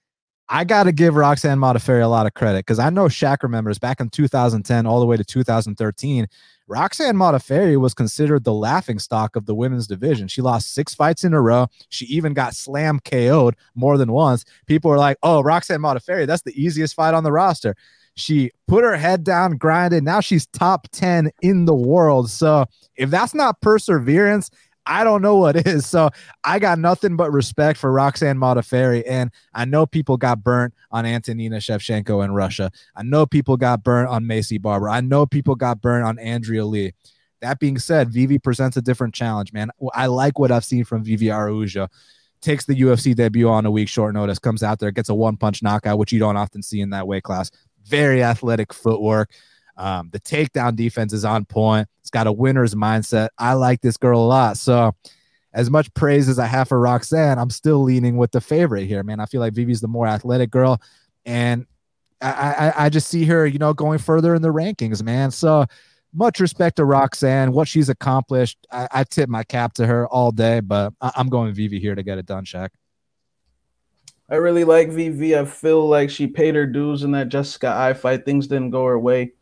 I got to give Roxanne Modafferi a lot of credit because I know Shaq remembers back in 2010 all the way to 2013. Roxanne Modafferi was considered the laughing stock of the women's division. She lost six fights in a row. She even got slam KO'd more than once. People were like, oh, Roxanne Modafferi, that's the easiest fight on the roster. She put her head down, grinded. Now she's top 10 in the world. So if that's not perseverance I don't know what is. So I got nothing but respect for Roxanne Modafferi. And I know people got burnt on Antonina Shevchenko in Russia. I know people got burnt on Maycee Barber. I know people got burnt on Andrea Lee. That being said, Vivi presents a different challenge, man. I like what I've seen from Vivi Araujo. Takes the UFC debut on a week short notice, comes out there, gets a one punch knockout, which you don't often see in that weight class. Very athletic footwork. Um, the takedown defense is on point. It's got a winner's mindset. I like this girl a lot. So, as much praise as I have for Roxanne, I'm still leaning with the favorite here, man. I feel like Vivi's the more athletic girl, and I, I, I just see her, you know, going further in the rankings, man. So, much respect to Roxanne, what she's accomplished. I, I tip my cap to her all day, but I, am going Vivi here to get it done, Shaq. I really like Vivi. I feel like she paid her dues in that Jessica Eye fight. Things didn't go her way.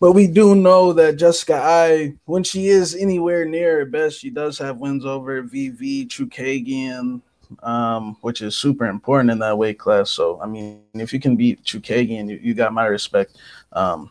But we do know that Jessica Eye, when she is anywhere near her best, she does have wins over Vivi, Chookagian, um, which is super important in that weight class. So, I mean, if you can beat Chookagian, you, you got my respect. Um,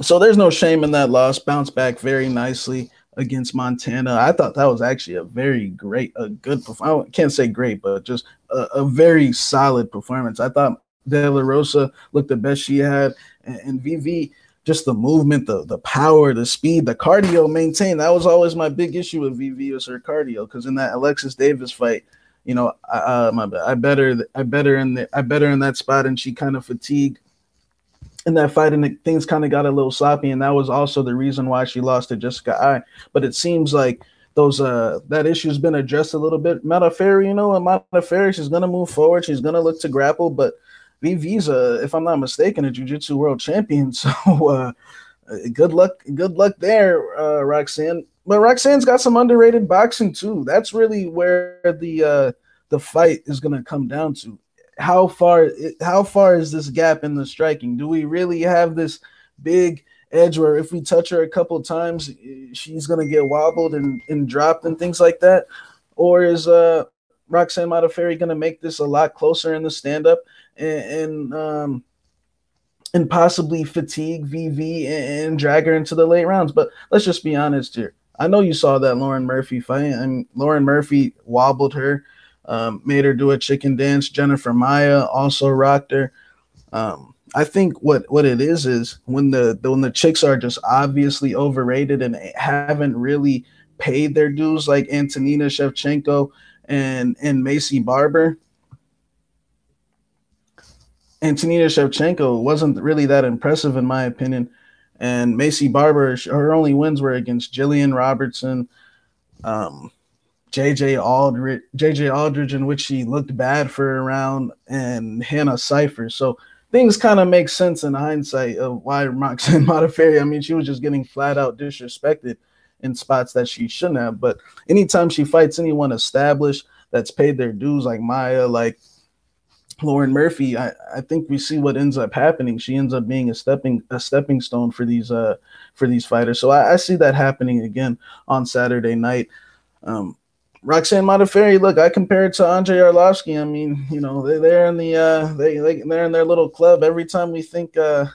so there's no shame in that loss. Bounce back very nicely against Montana. I thought that was actually a very great, a good performance. I can't say great, but just a, a very solid performance. I thought De La Rosa looked the best she had, and, and Vivi just the movement, the the power, the speed, the cardio maintained. That was always my big issue with Vivi was her cardio. Because in that Alexis Davis fight, you know, I, uh, my I better I better in the I better in that spot, and she kind of fatigued in that fight, and things kind of got a little sloppy, and that was also the reason why she lost to Jessica Eye. But it seems like those uh that issue's been addressed a little bit. Meta Modafferi, you know, and Modafferi, she's gonna move forward. She's gonna look to grapple, but Vivi's a, if I'm not mistaken, a jiu-jitsu world champion. So uh, good luck, good luck there, uh, Roxanne. But Roxanne's got some underrated boxing too. That's really where the uh, the fight is to come down to. How far how far is this gap in the striking? Do we really have this big edge where if we touch her a couple times, she's to get wobbled and, and dropped and things like that? Or is uh, Roxanne Modafferi to make this a lot closer in the stand up? and, and um and possibly fatigue Vivi and, and, drag her into the late rounds. But let's just be honest here. I know you saw that Lauren Murphy fight, and Lauren Murphy wobbled her, um, made her do a chicken dance. Jennifer Maia also rocked her. Um, I think what what it is is when the when the chicks are just obviously overrated and haven't really paid their dues, like Antonina Shevchenko and and Maycee Barber Antonina Shevchenko wasn't really that impressive in my opinion. And Maycee Barber, her only wins were against Jillian Robertson, um, JJ Aldrich, JJ Aldrich, in which she looked bad for a round, and Hannah Cipher. So things kind of make sense in hindsight of why Roxanne Modafferi. I mean, she was just getting flat out disrespected in spots that she shouldn't have. But anytime she fights anyone established that's paid their dues, like Maia, like Lauren Murphy, I, I think we see what ends up happening. She ends up being a stepping a stepping stone for these uh for these fighters. So I, I see that happening again on Saturday night. Um, Roxanne Modafferi, look, I compare it to Andrei Arlovski. I mean, you know, they, they're in the uh, they, they they're in their little club. Every time we think uh,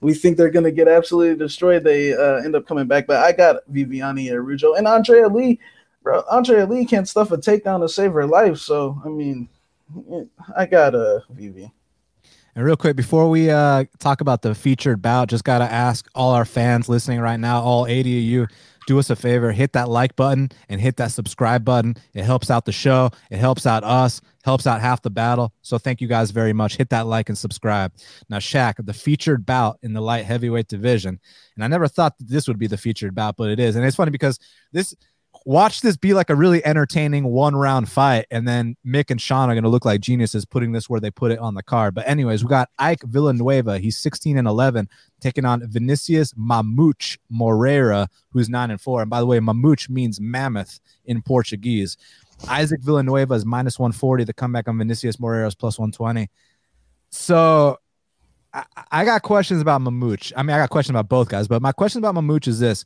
we think they're gonna get absolutely destroyed, they uh, end up coming back. But I got Viviane Araujo and Andrea Lee. Bro, Andrea Lee can't stuff a takedown to save her life. So I mean, I got a Vivi. And real quick, before we uh, talk about the featured bout, just got to ask all our fans listening right now, all 80 of you, do us a favor, hit that like button and hit that subscribe button. It helps out the show, it helps out us, helps out half the battle. So thank you guys very much. Hit that like and subscribe. Now, Shaq, the featured bout in the light heavyweight division, and I never thought that this would be the featured bout, but it is. And it's funny because this watch this be like a really entertaining one round fight. And then Mick and Sean are going to look like geniuses putting this where they put it on the card. But, anyways, we got Ike Villanueva. He's 16 and 11, taking on Vinicius Mamute Moreira, who's 9 and 4. And by the way, Mamute means mammoth in Portuguese. Isaac Villanueva is minus 140. The comeback on Vinicius Moreira is plus 120. So, I, I got questions about Mamute. I mean, I got questions about both guys, but my question about Mamute is this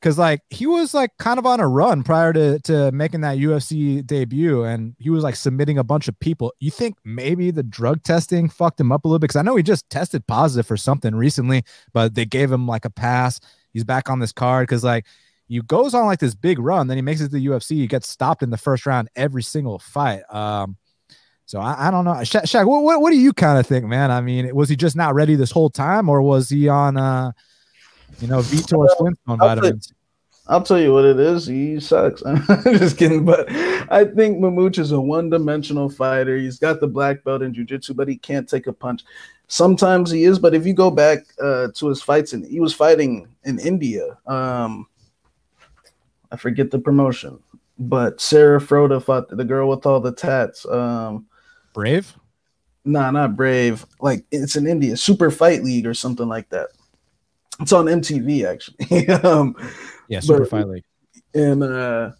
because like he was like kind of on a run prior to to making that UFC debut, and he was like submitting a bunch of people. You think maybe the drug testing fucked him up a little bit? Because I know he just tested positive for something recently, but they gave him like a pass. He's back on this card because like he goes on like this big run, then he makes it to the UFC. He gets stopped in the first round every single fight. Um, so I, I don't know, Sha- Shaq. What, what, what do you kind of think, man? I mean, was he just not ready this whole time, or was he on uh you know, Vitor Flintstone vitamins. I'll tell you what it is. He sucks. I'm just kidding, but I think Mamute is a one-dimensional fighter. He's got the black belt in jiu-jitsu, but he can't take a punch. Sometimes he is, but if you go back uh, to his fights, and he was fighting in India. Um, I forget the promotion, but Sarah Froda fought the girl with all the tats. Um, Brave? Nah, not Brave. Like it's in India, Super Fight League or something like that. It's on MTV actually. um, yeah, Super but, Fight League. And uh,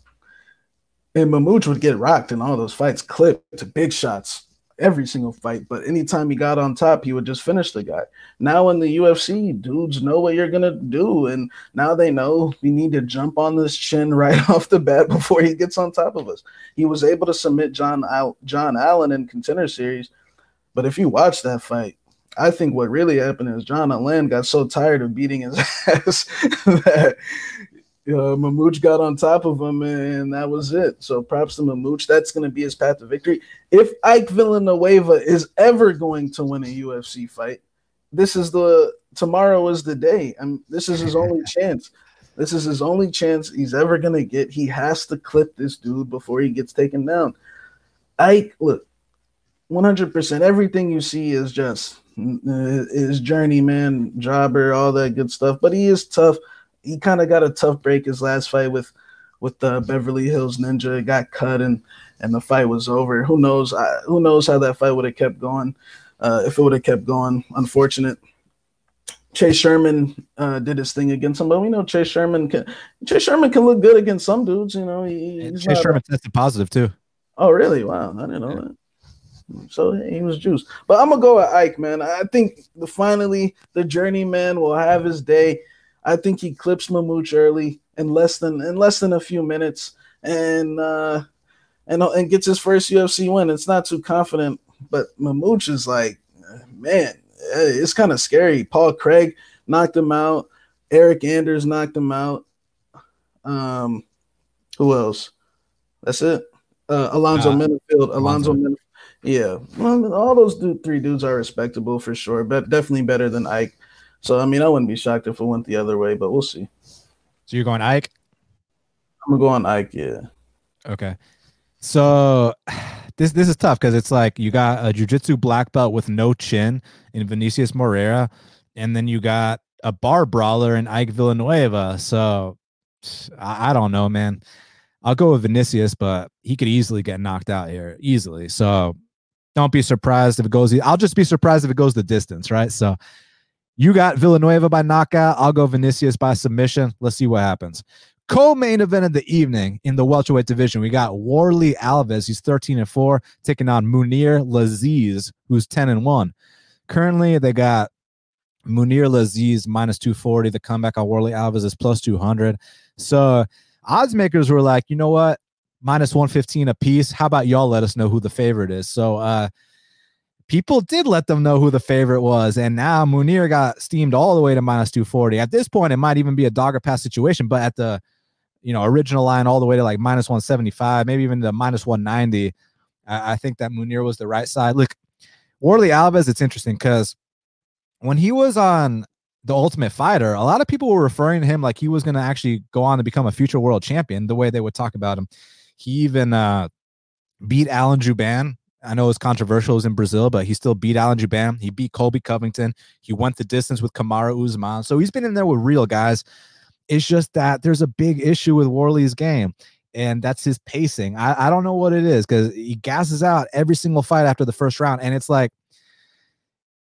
and Mamute would get rocked in all those fights, clipped to big shots every single fight. But anytime he got on top, he would just finish the guy. Now in the UFC, dudes know what you're gonna do, and now they know we need to jump on this chin right off the bat before he gets on top of us. He was able to submit John Al- John Allen in contender series, but if you watch that fight, I think what really happened is John Allen got so tired of beating his ass that uh, Mamute got on top of him, and that was it. So props to Mamute. That's going to be his path to victory. If Ike Villanueva is ever going to win a UFC fight, this is the tomorrow is the day, and this is his only chance. This is his only chance he's ever going to get. He has to clip this dude before he gets taken down. Ike, look, 100%. Everything you see is just his journeyman, jobber, all that good stuff. But he is tough. He kind of got a tough break his last fight with with the Beverly Hills Ninja. It got cut and and the fight was over. Who knows? I, who knows how that fight would have kept going? Uh, if it would have kept going, unfortunate. Chase Sherman uh, did his thing against him, but we know Chase Sherman can. Chase Sherman can look good against some dudes. You know, he, Chase Sherman a, tested positive too. Oh, really? Wow, I didn't know yeah. that. So he was juice. But I'm gonna go with Ike, man. I think the, finally the journeyman will have his day. I think he clips Mamute early in less than in less than a few minutes, and uh, and and gets his first UFC win. It's not too confident, but Mamute is like, man, it's kind of scary. Paul Craig knocked him out. Eryk Anders knocked him out. Um, who else? That's it. Uh, Alonzo uh, Menifield. Alonzo, Alonzo. Yeah, well, all those three dudes are respectable for sure, but definitely better than Ike. So I mean, I wouldn't be shocked if it went the other way, but we'll see. So you're going Ike? I'm gonna go on Ike. Yeah. Okay. So this this is tough because it's like you got a jujitsu black belt with no chin in Vinicius Moreira, and then you got a bar brawler in Ike Villanueva. So I, I don't know, man. I'll go with Vinicius, but he could easily get knocked out here, easily. So don't be surprised if it goes. I'll just be surprised if it goes the distance, right? So you got Villanueva by knockout. I'll go Vinicius by submission. Let's see what happens. Co-main event of the evening in the welterweight division, we got Warlley Alves. He's 13 and 4, taking on Mounir Lazzez, who's 10 and 1. Currently, they got Mounir Lazzez minus 240. The comeback on Warlley Alves is plus 200. So odds makers were like, you know what? Minus 115 a piece. How about y'all let us know who the favorite is? So uh people did let them know who the favorite was. And now Mounir got steamed all the way to minus 240. At this point, it might even be a dogger pass situation, but at the you know original line all the way to like minus 175, maybe even the minus 190. I, I think that Mounir was the right side. Look, Warlley Alves, it's interesting because when he was on the Ultimate Fighter, a lot of people were referring to him like he was going to actually go on to become a future world champion. The way they would talk about him, he even uh, beat Alan Jouban. I know it's controversial, it was in Brazil, but he still beat Alan Jouban. He beat Colby Covington. He went the distance with Kamaru Usman. So he's been in there with real guys. It's just that there's a big issue with Warlley's game, and that's his pacing. I, I don't know what it is because he gasses out every single fight after the first round, and it's like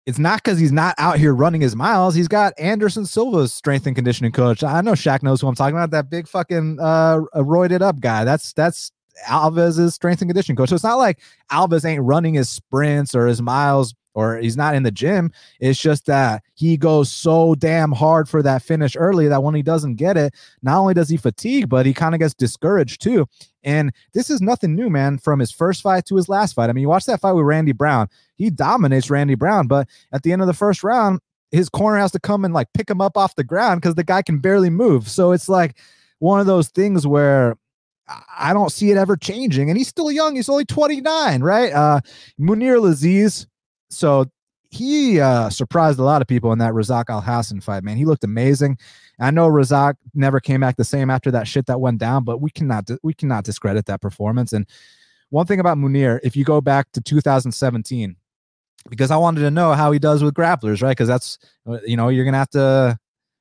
it's not because he's not out here running his miles. He's got Anderson Silva's strength and conditioning coach. I know Shaq knows who I'm talking about. That big fucking uh, roided up guy. That's that's Alves's strength and conditioning coach. So it's not like Alves ain't running his sprints or his miles or he's not in the gym. It's just that he goes so damn hard for that finish early that when he doesn't get it, not only does he fatigue, but he kind of gets discouraged too. And this is nothing new, man, from his first fight to his last fight. I mean, you watch that fight with Randy Brown. He dominates Randy Brown, but at the end of the first round, his corner has to come and like pick him up off the ground because the guy can barely move. So it's like one of those things where I don't see it ever changing. And he's still young. He's only 29, right? Uh, Mounir Lazzez, so he uh, surprised a lot of people in that Razak Alhassan fight, man. He looked amazing. I know Razak never came back the same after that shit that went down, but we cannot we cannot discredit that performance. And one thing about Mounir, if you go back to 2017, because I wanted to know how he does with grapplers, right? Because that's uh, you know you're gonna have to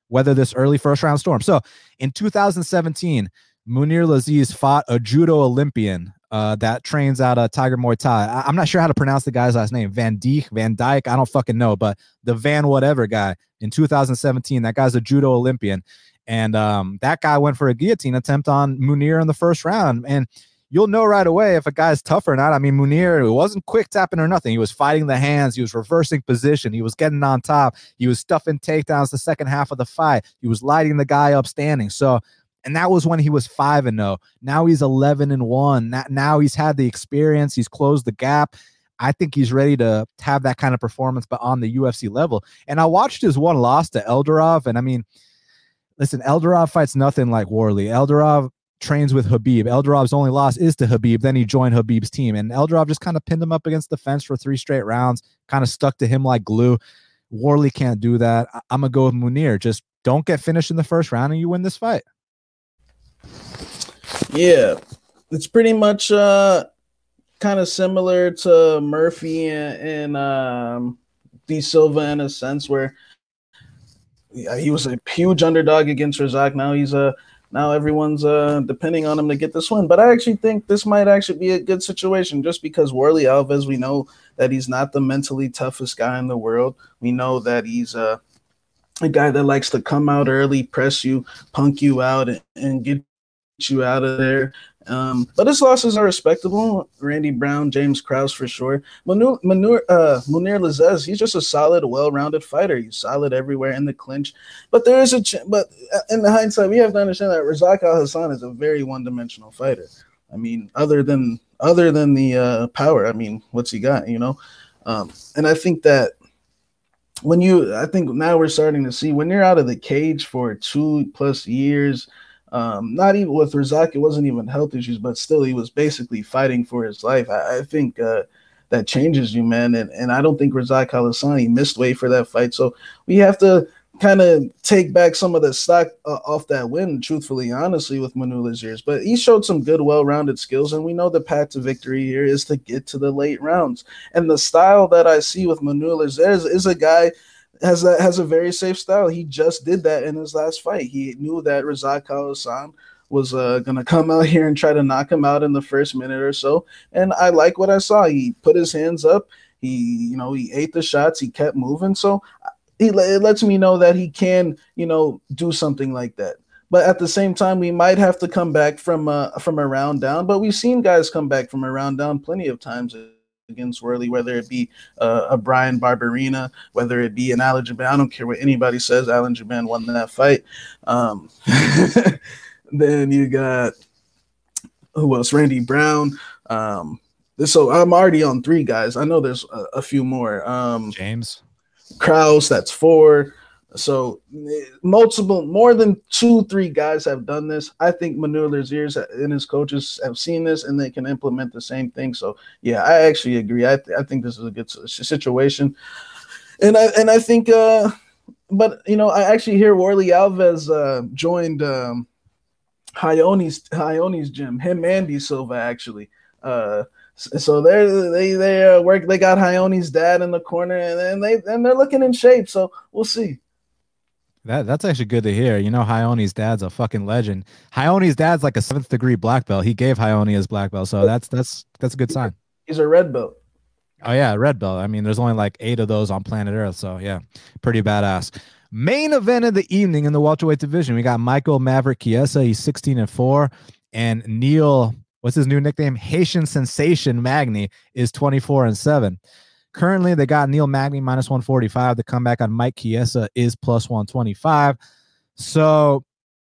weather this early first round storm. So in 2017, Mounir Lazzez fought a judo Olympian uh, that trains out of Tiger Muay Thai. I- am not sure how to pronounce the guy's last name. Van Dijk, Van Dyke. I don't fucking know, but the Van whatever guy in 2017, that guy's a judo Olympian. And um, that guy went for a guillotine attempt on Mounir in the first round. And you'll know right away if a guy's tough or not. I mean, Mounir, it wasn't quick tapping or nothing. He was fighting the hands. He was reversing position. He was getting on top. He was stuffing takedowns the second half of the fight. He was lighting the guy up standing. So and that was when he was 5 and 0. Now he's 11 and 1. Now he's had the experience, he's closed the gap. I think he's ready to have that kind of performance, but on the UFC level. And I watched his one loss to Eldarov, and I mean, listen, Eldarov fights nothing like Warlley. Eldarov trains with Khabib. Eldarov's only loss is to Khabib. Then he joined Khabib's team, and Eldarov just kind of pinned him up against the fence for three straight rounds, kind of stuck to him like glue. Warlley can't do that. I- am gonna go with Mounir. Just don't get finished in the first round, and you win this fight. Yeah, it's pretty much uh kind of similar to Murphy and, and um, De Silva in a sense where yeah, he was a huge underdog against Razak. Now he's a now everyone's uh depending on him to get this win. But I actually think this might actually be a good situation just because Warlley Alves, we know that he's not the mentally toughest guy in the world. We know that he's uh, a guy that likes to come out early, press you, punk you out, and, and get you out of there. Um, but his losses are respectable. Randy Brown, James Krause for sure. Manur, Manur, uh, Mounir Lazzez, he's just a solid, well-rounded fighter. He's solid everywhere in the clinch. But there is a ch- but uh, in the hindsight, we have to understand that Razak Alhassan is a very one-dimensional fighter. I mean, other than other than the uh, power, I mean, what's he got? You know, um, and I think that when you, I think now we're starting to see when you're out of the cage for two plus years um, not even with Razak, it wasn't even health issues, but still, he was basically fighting for his life. I, I think uh, that changes you, man. And, and I don't think Razak Halasani missed weight for that fight. So we have to kind of take back some of the stock uh, off that win, truthfully, honestly, with Manula's years. But he showed some good, well rounded skills. And we know the path to victory here is to get to the late rounds. And the style that I see with Manula's is, is a guy has a has a very safe style. He just did that in his last fight. He knew that Razak Alhassan was uh, gonna come out here and try to knock him out in the first minute or so. And I like what I saw. He put his hands up. He, you know, he ate the shots. He kept moving. So he, it lets me know that he can, you know, do something like that. But at the same time, we might have to come back from uh, from a round down. But we've seen guys come back from a round down plenty of times against Warlley, whether it be uh, a Bryan Barberena, whether it be an Alan Jouban. I don't care what anybody says. Alan Jouban won that fight. Um, then you got who else? Randy Brown. Um, so I'm already on three guys. I know there's a, a few more. Um, James Krause, that's four. So multiple, more than two, three guys have done this. I think Manuel Laziers and his coaches have seen this and they can implement the same thing. So yeah, I actually agree. I, th- I think this is a good situation, and I and I think, uh, but you know, I actually hear Warlley Alves uh, joined um, Raoni's Raoni's gym. Him and De Silva actually. Uh, so they're they they uh, work. They got Raoni's dad in the corner, and, and they and they're looking in shape. So we'll see. That that's actually good to hear. You know, Raoni's dad's a fucking legend. Raoni's dad's like a seventh degree black belt. He gave Raoni his black belt, so that's that's that's a good sign. He's a red belt. Oh yeah, red belt. I mean, there's only like eight of those on planet Earth, so yeah, pretty badass. Main event of the evening in the welterweight division, we got Michael Maverick Chiesa. He's 16 and four, and Neil, what's his new nickname? Haitian Sensation Magny is 24 and seven. Currently, they got Neil Magny minus 145. The comeback on Mike Chiesa is plus 125. So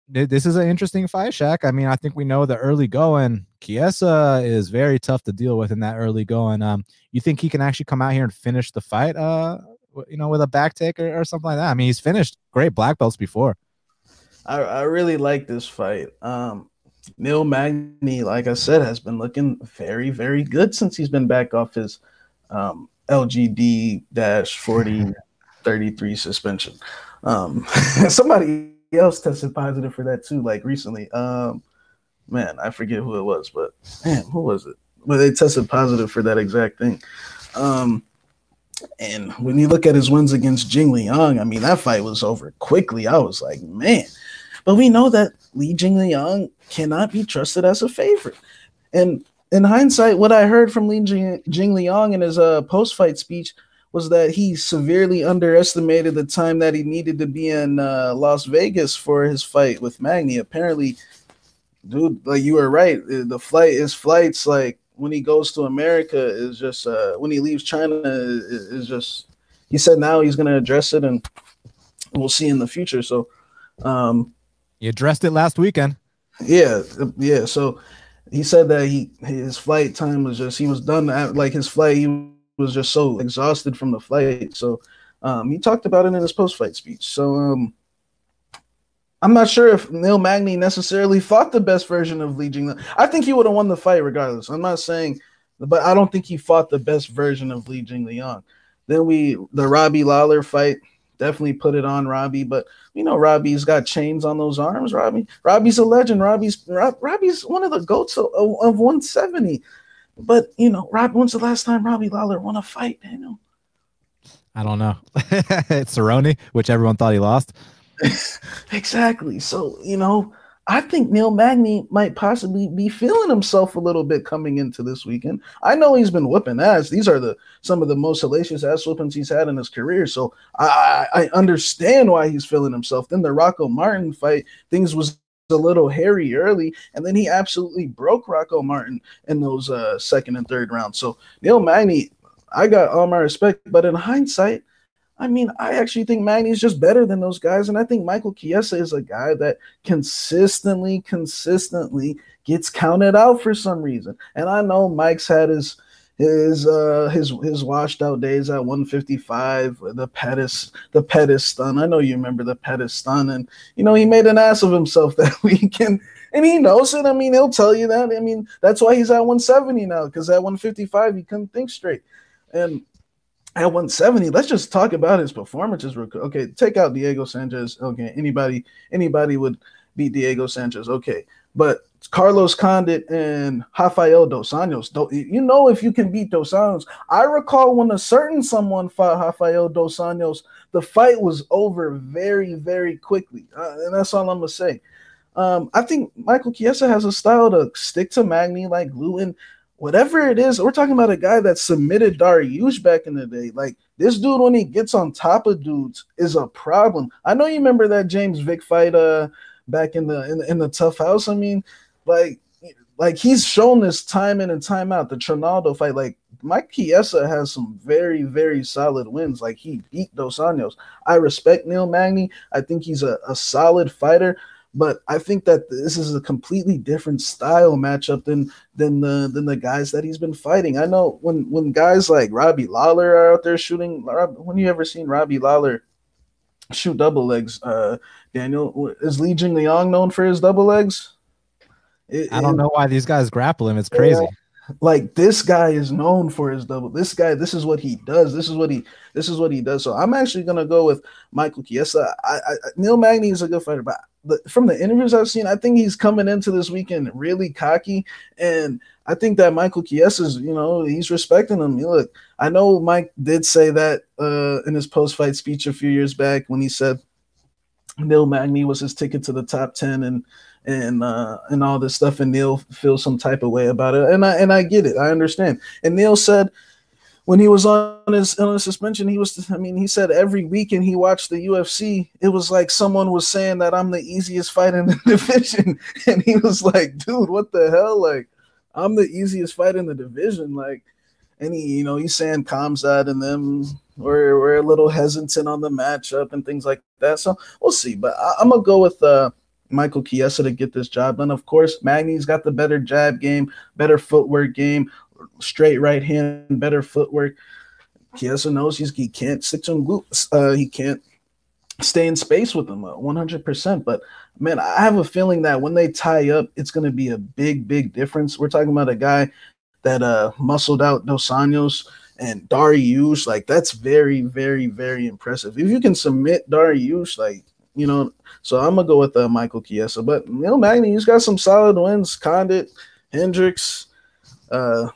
this is an interesting fight, Shaq. I mean, I think we know the early going. Chiesa is very tough to deal with in that early going. Um, you think he can actually come out here and finish the fight? Uh, you know, with a back take or, or something like that. I mean, he's finished great black belts before. I, I really like this fight. Um, Neil Magny, like I said, has been looking very, very good since he's been back off his um, LGD 40 33 suspension. Um, somebody else tested positive for that too, like recently. Um, man, I forget who it was, but man, who was it? But they tested positive for that exact thing. Um, and when you look at his wins against Jing Liang, I mean, that fight was over quickly. I was like, man. But we know that Li Jing Jingliang cannot be trusted as a favorite. And in hindsight, what I heard from Li Jing, Jing Liang in his uh, post fight speech was that he severely underestimated the time that he needed to be in uh, Las Vegas for his fight with Magny. Apparently, dude, like you were right. The flight, his flights, like when he goes to America, is just uh, when he leaves China is, is just. He said now he's going to address it, and we'll see in the future. So, um, he addressed it last weekend. Yeah, yeah. So he said that he his flight time was just he was done at, like his flight he was just so exhausted from the flight. So um, he talked about it in his post fight speech. So um, I'm not sure if Neil Magny necessarily fought the best version of Li Jing. I think he would have won the fight regardless. I'm not saying, but I don't think he fought the best version of Li Jing. Then we the Robbie Lawler fight definitely put it on Robbie. But you know, Robbie's got chains on those arms. Robbie, Robbie's a legend. Robbie's Rob, Robbie's one of the goats of, of 170. But you know, Rob, when's the last time Robbie Lawler won a fight? Know, I don't know. it's Cerrone, which everyone thought he lost. exactly. So you know, I think Neil Magny might possibly be feeling himself a little bit coming into this weekend. I know he's been whipping ass. These are the some of the most hellacious ass whippings he's had in his career. So I, I understand why he's feeling himself. Then the Rocco Martin fight, things was a little hairy early, and then he absolutely broke Rocco Martin in those uh, second and third rounds. So Neil Magny, I got all my respect, but in hindsight, I mean, I actually think Magny's just better than those guys. And I think Michael Chiesa is a guy that consistently, consistently gets counted out for some reason. And I know Mike's had his his uh his his washed out days at 155 the Pettis the Pettis stun I know you remember the Pettis stun and you know he made an ass of himself that weekend and he knows it I mean he'll tell you that I mean that's why he's at 170 now because at 155 he couldn't think straight and at 170, let's just talk about his performances. Okay, take out Diego Sanchez. Okay, anybody anybody would beat Diego Sanchez. Okay, but Carlos Condit and Rafael Dos Anjos. You know if you can beat Dos Anjos. I recall when a certain someone fought Rafael Dos Anjos, the fight was over very, very quickly. Uh, and that's all I'm gonna say. Um, I think Michael Chiesa has a style to stick to Magny like glue. And whatever it is, we're talking about a guy that submitted Dariush back in the day. Like this dude, when he gets on top of dudes, is a problem. I know you remember that James Vick fight uh back in the in, the, in the tough house. I mean, like like he's shown this time in and time out. The Trinaldo fight, like Mike Chiesa has some very, very solid wins. Like he beat Dos Anjos. I respect Neil Magny. I think he's a, a solid fighter. But I think that this is a completely different style matchup than than the than the guys that he's been fighting. I know when when guys like Robbie Lawler are out there shooting. When you ever seen Robbie Lawler shoot double legs. Uh, Daniel is Li Jingliang known for his double legs. It, I don't know why these guys grapple him. It's crazy. Like this guy is known for his double. This guy, this is what he does. This is what he. This is what he does. So I'm actually gonna go with Michael Chiesa. I, I, Neil Magny is a good fighter, but from the interviews I've seen, I think he's coming into this weekend really cocky, and I think that Michael Chiesa's, you know, he's respecting him. Look, I know Mike did say that uh, in his post-fight speech a few years back when he said Neil Magny was his ticket to the top ten, and and uh, and all this stuff, and Neil feels some type of way about it, and I and I get it, I understand. And Neil said when he was on his his suspension, he was I mean, he said every weekend he watched the UFC, it was like someone was saying that I'm the easiest fight in the division. And he was like, dude, what the hell? Like, I'm the easiest fight in the division. Like, and he, you know, he's saying Khamzat and them we're we're a little hesitant on the matchup and things like that. So we'll see. But I, am gonna go with uh Michael Chiesa to get this job done. Of course, Magny's got the better jab game, better footwork game, straight right hand, better footwork. Chiesa knows he's, he can't stick to him glutes. Uh, he can't stay in space with them 100%. Uh, but man, I have a feeling that when they tie up, it's going to be a big, big difference. We're talking about a guy that uh, muscled out Dos Anjos and Dariush. Like, that's very, very, very impressive. If you can submit Dariush, like, you know, so I'm gonna go with uh, Michael Chiesa. But Neil Magny, he's got some solid wins. Condit, Hendricks, uh,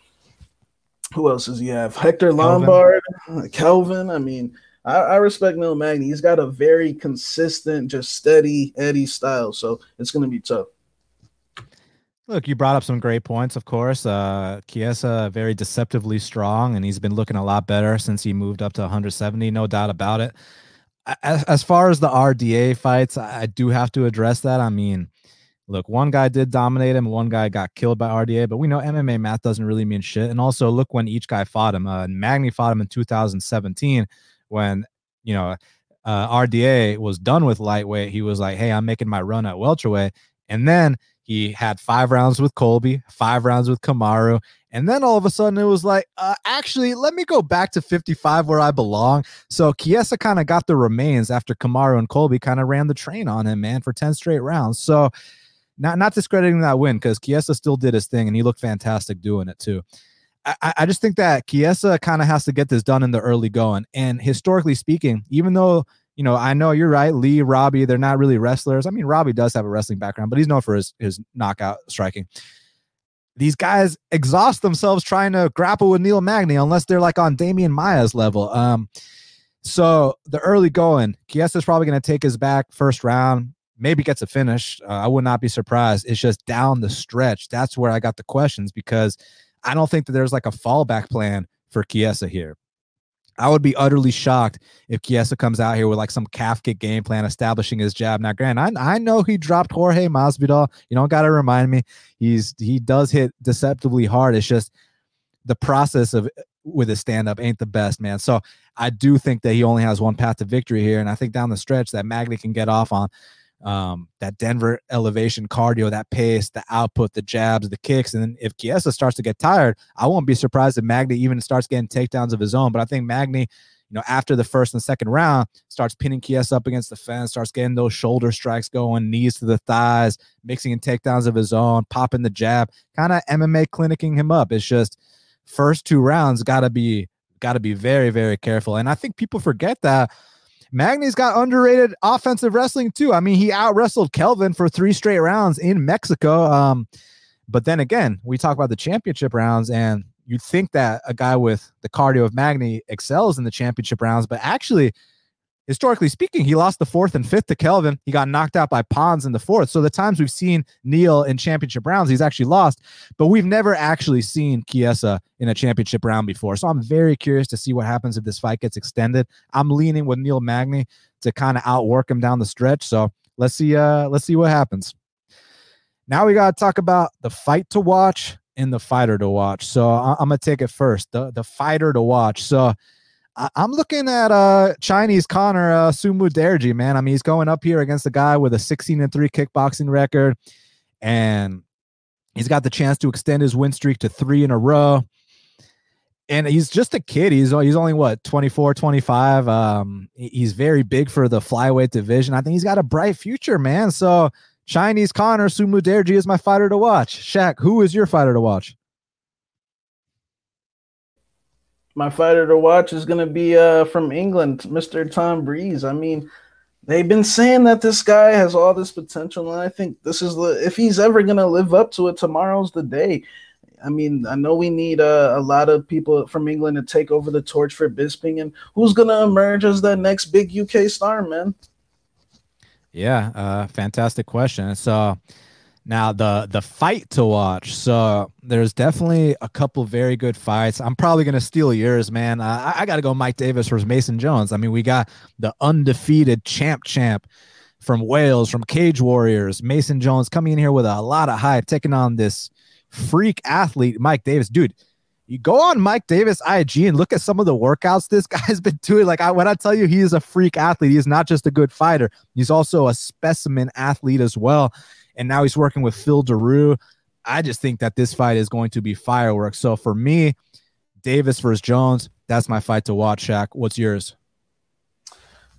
who else does he have? Hector Lombard, Kelvin. Kelvin. I mean, I, I, respect Neil Magny. He's got a very consistent, just steady Eddie style. So it's going to be tough. Look, you brought up some great points, of course. Uh, Chiesa, very deceptively strong, and he's been looking a lot better since he moved up to 170, no doubt about it. As, as far as the RDA fights, I do have to address that. I mean, look, one guy did dominate him, one guy got killed by RDA, but we know MMA math doesn't really mean shit. And also, look when each guy fought him. Uh, Magny fought him in 2017 when, you know, uh, RDA was done with lightweight. He was like, hey, I'm making my run at welterweight. And then he had five rounds with Colby, five rounds with Kamaru. And then all of a sudden it was like, uh, actually, let me go back to 55 where I belong. So Chiesa kind of got the remains after Kamaru and Colby kind of ran the train on him, man, for 10 straight rounds. So, not not discrediting that win because Chiesa still did his thing and he looked fantastic doing it too. I, I just think that Chiesa kind of has to get this done in the early going. And historically speaking, even though you know, I know you're right. Lee, Robbie, they're not really wrestlers. I mean, Robbie does have a wrestling background, but he's known for his his knockout striking. These guys exhaust themselves trying to grapple with Neil Magny unless they're like on Demian Maia's level. Um, so the early going, Chiesa's probably going to take his back first round maybe gets a finish. Uh, I would not be surprised. It's just down the stretch. That's where I got the questions because I don't think that there's like a fallback plan for Chiesa here. I would be utterly shocked if Chiesa comes out here with like some calf kick game plan, establishing his jab. Now, Grant, I, I know he dropped Jorge Masvidal. You don't got to remind me. He's he does hit deceptively hard. It's just the process of with his stand up ain't the best, man. So I do think that he only has one path to victory here, and I think down the stretch that Magny can get off on um, that Denver elevation cardio, that pace, the output, the jabs, the kicks. And then if Chiesa starts to get tired, I won't be surprised if Magny even starts getting takedowns of his own. But I think Magny, you know, after the first and second round, starts pinning Chiesa up against the fence, starts getting those shoulder strikes going, knees to the thighs, mixing in takedowns of his own, popping the jab, kind of MMA clinicking him up. It's just first two rounds got to be got to be very very careful. And I think people forget that Magny's got underrated offensive wrestling too. I mean, he out wrestled Kelvin for three straight rounds in Mexico. Um, but then again, we talk about the championship rounds, and you'd think that a guy with the cardio of Magny excels in the championship rounds, but actually, historically speaking, he lost the fourth and fifth to Kelvin. He got knocked out by Pons in the fourth. So the times we've seen Neil in championship rounds, he's actually lost, but we've never actually seen Chiesa in a championship round before. So I'm very curious to see what happens if this fight gets extended. I'm leaning with Neil Magny to kind of outwork him down the stretch. So let's see, uh, let's see what happens. Now we got to talk about the fight to watch and the fighter to watch. So I- am gonna take it first. The the fighter to watch. So I- am looking at uh Chinese Connor uh, Su Mudaerji, man. I mean, he's going up here against a guy with a 16 and 3 kickboxing record, and he's got the chance to extend his win streak to three in a row. and he's just a kid. He's he's only what 24, 25. Um, he's very big for the flyweight division. I think he's got a bright future, man. So Chinese Connor Su Mudaerji is my fighter to watch. Shaq, who is your fighter to watch? My fighter to watch is going to be uh, from England, Mr. Tom Breeze. I mean, they've been saying that this guy has all this potential, and I think this is the if he's ever going to live up to it, tomorrow's the day. I mean, I know we need uh, a lot of people from England to take over the torch for Bisping, and who's going to emerge as the next big UK star, man? Yeah, uh, fantastic question. So now the the fight to watch. So there's definitely a couple very good fights. I'm probably gonna steal yours, man. I, I got to go Mike Davis versus Mason Jones. I mean, we got the undefeated champ champ from Wales, from Cage Warriors, Mason Jones coming in here with a lot of hype, taking on this freak athlete, Mike Davis. Dude, you go on Mike Davis IG and look at some of the workouts this guy's been doing. Like I, when I tell you he is a freak athlete, he's not just a good fighter, he's also a specimen athlete as well and now he's working with Phil Daru. I just think that this fight is going to be fireworks. So for me, Davis versus Jones, that's my fight to watch. Shaq, what's yours?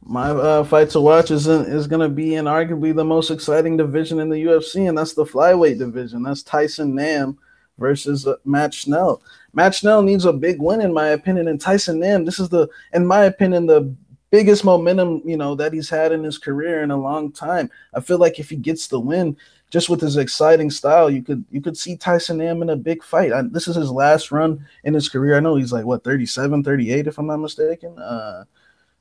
My uh, fight to watch is in, is going to be in arguably the most exciting division in the UFC, and that's the flyweight division. That's Tyson Nam versus uh, Matt Schnell. Matt Schnell needs a big win, in my opinion, and Tyson Nam. This is the, in my opinion, the biggest momentum, you know, that he's had in his career in a long time. I feel like if he gets the win, just with his exciting style, you could you could see Tyson Nam in a big fight. I, this is his last run in his career. I know he's like what 37, 38 if I'm not mistaken. Uh,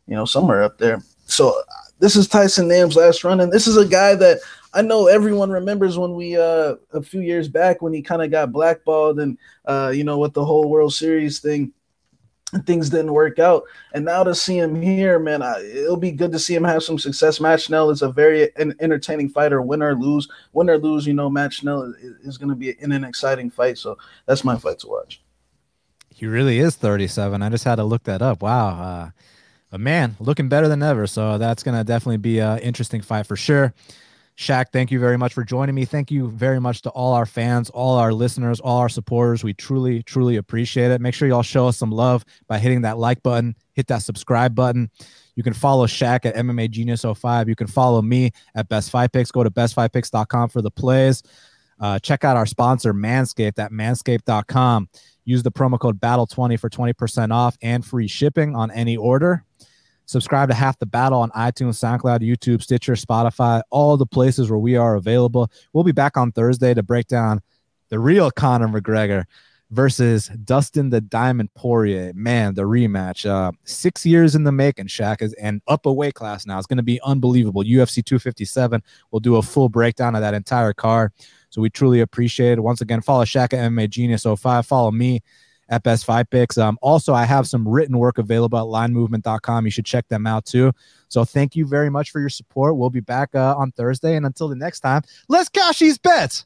you know, somewhere up there. So this is Tyson Nam's last run and this is a guy that I know everyone remembers when we uh a few years back when he kind of got blackballed and uh you know with the whole World Series thing things didn't work out. And now to see him here, man, I, it'll be good to see him have some success. Matt Schnell is a very entertaining fighter, win or lose. Win or lose, you know, Matt Schnell is, is going to be in an exciting fight. So that's my fight to watch. He really is 37. I just had to look that up. Wow. Uh, but man, looking better than ever. So that's going to definitely be an interesting fight for sure. Shaq, thank you very much for joining me. Thank you very much to all our fans, all our listeners, all our supporters. We truly, truly appreciate it. Make sure y'all show us some love by hitting that like button, hit that subscribe button. You can follow Shaq at MMA Genius 05. You can follow me at Best Fight Picks. Go to bestfightpicks.com for the plays. Uh, check out our sponsor, Manscaped, at manscaped.com. Use the promo code BATTLE20 for 20% off and free shipping on any order. Subscribe to Half the Battle on iTunes, SoundCloud, YouTube, Stitcher, Spotify, all the places where we are available. We'll be back on Thursday to break down the real Conor McGregor versus Dustin the Diamond Poirier. Man, the rematch. Uh, six years in the making, Shaq, is and up a weight class now. It's going to be unbelievable. UFC 257. We'll do a full breakdown of that entire card. So we truly appreciate it. Once again, follow Shaq at MMA Genius 05. Follow me at Best Fight Picks. Um, also, I have some written work available at linemovement.com. You should check them out too. So thank you very much for your support. We'll be back uh, on Thursday. And until the next time, let's cash these bets.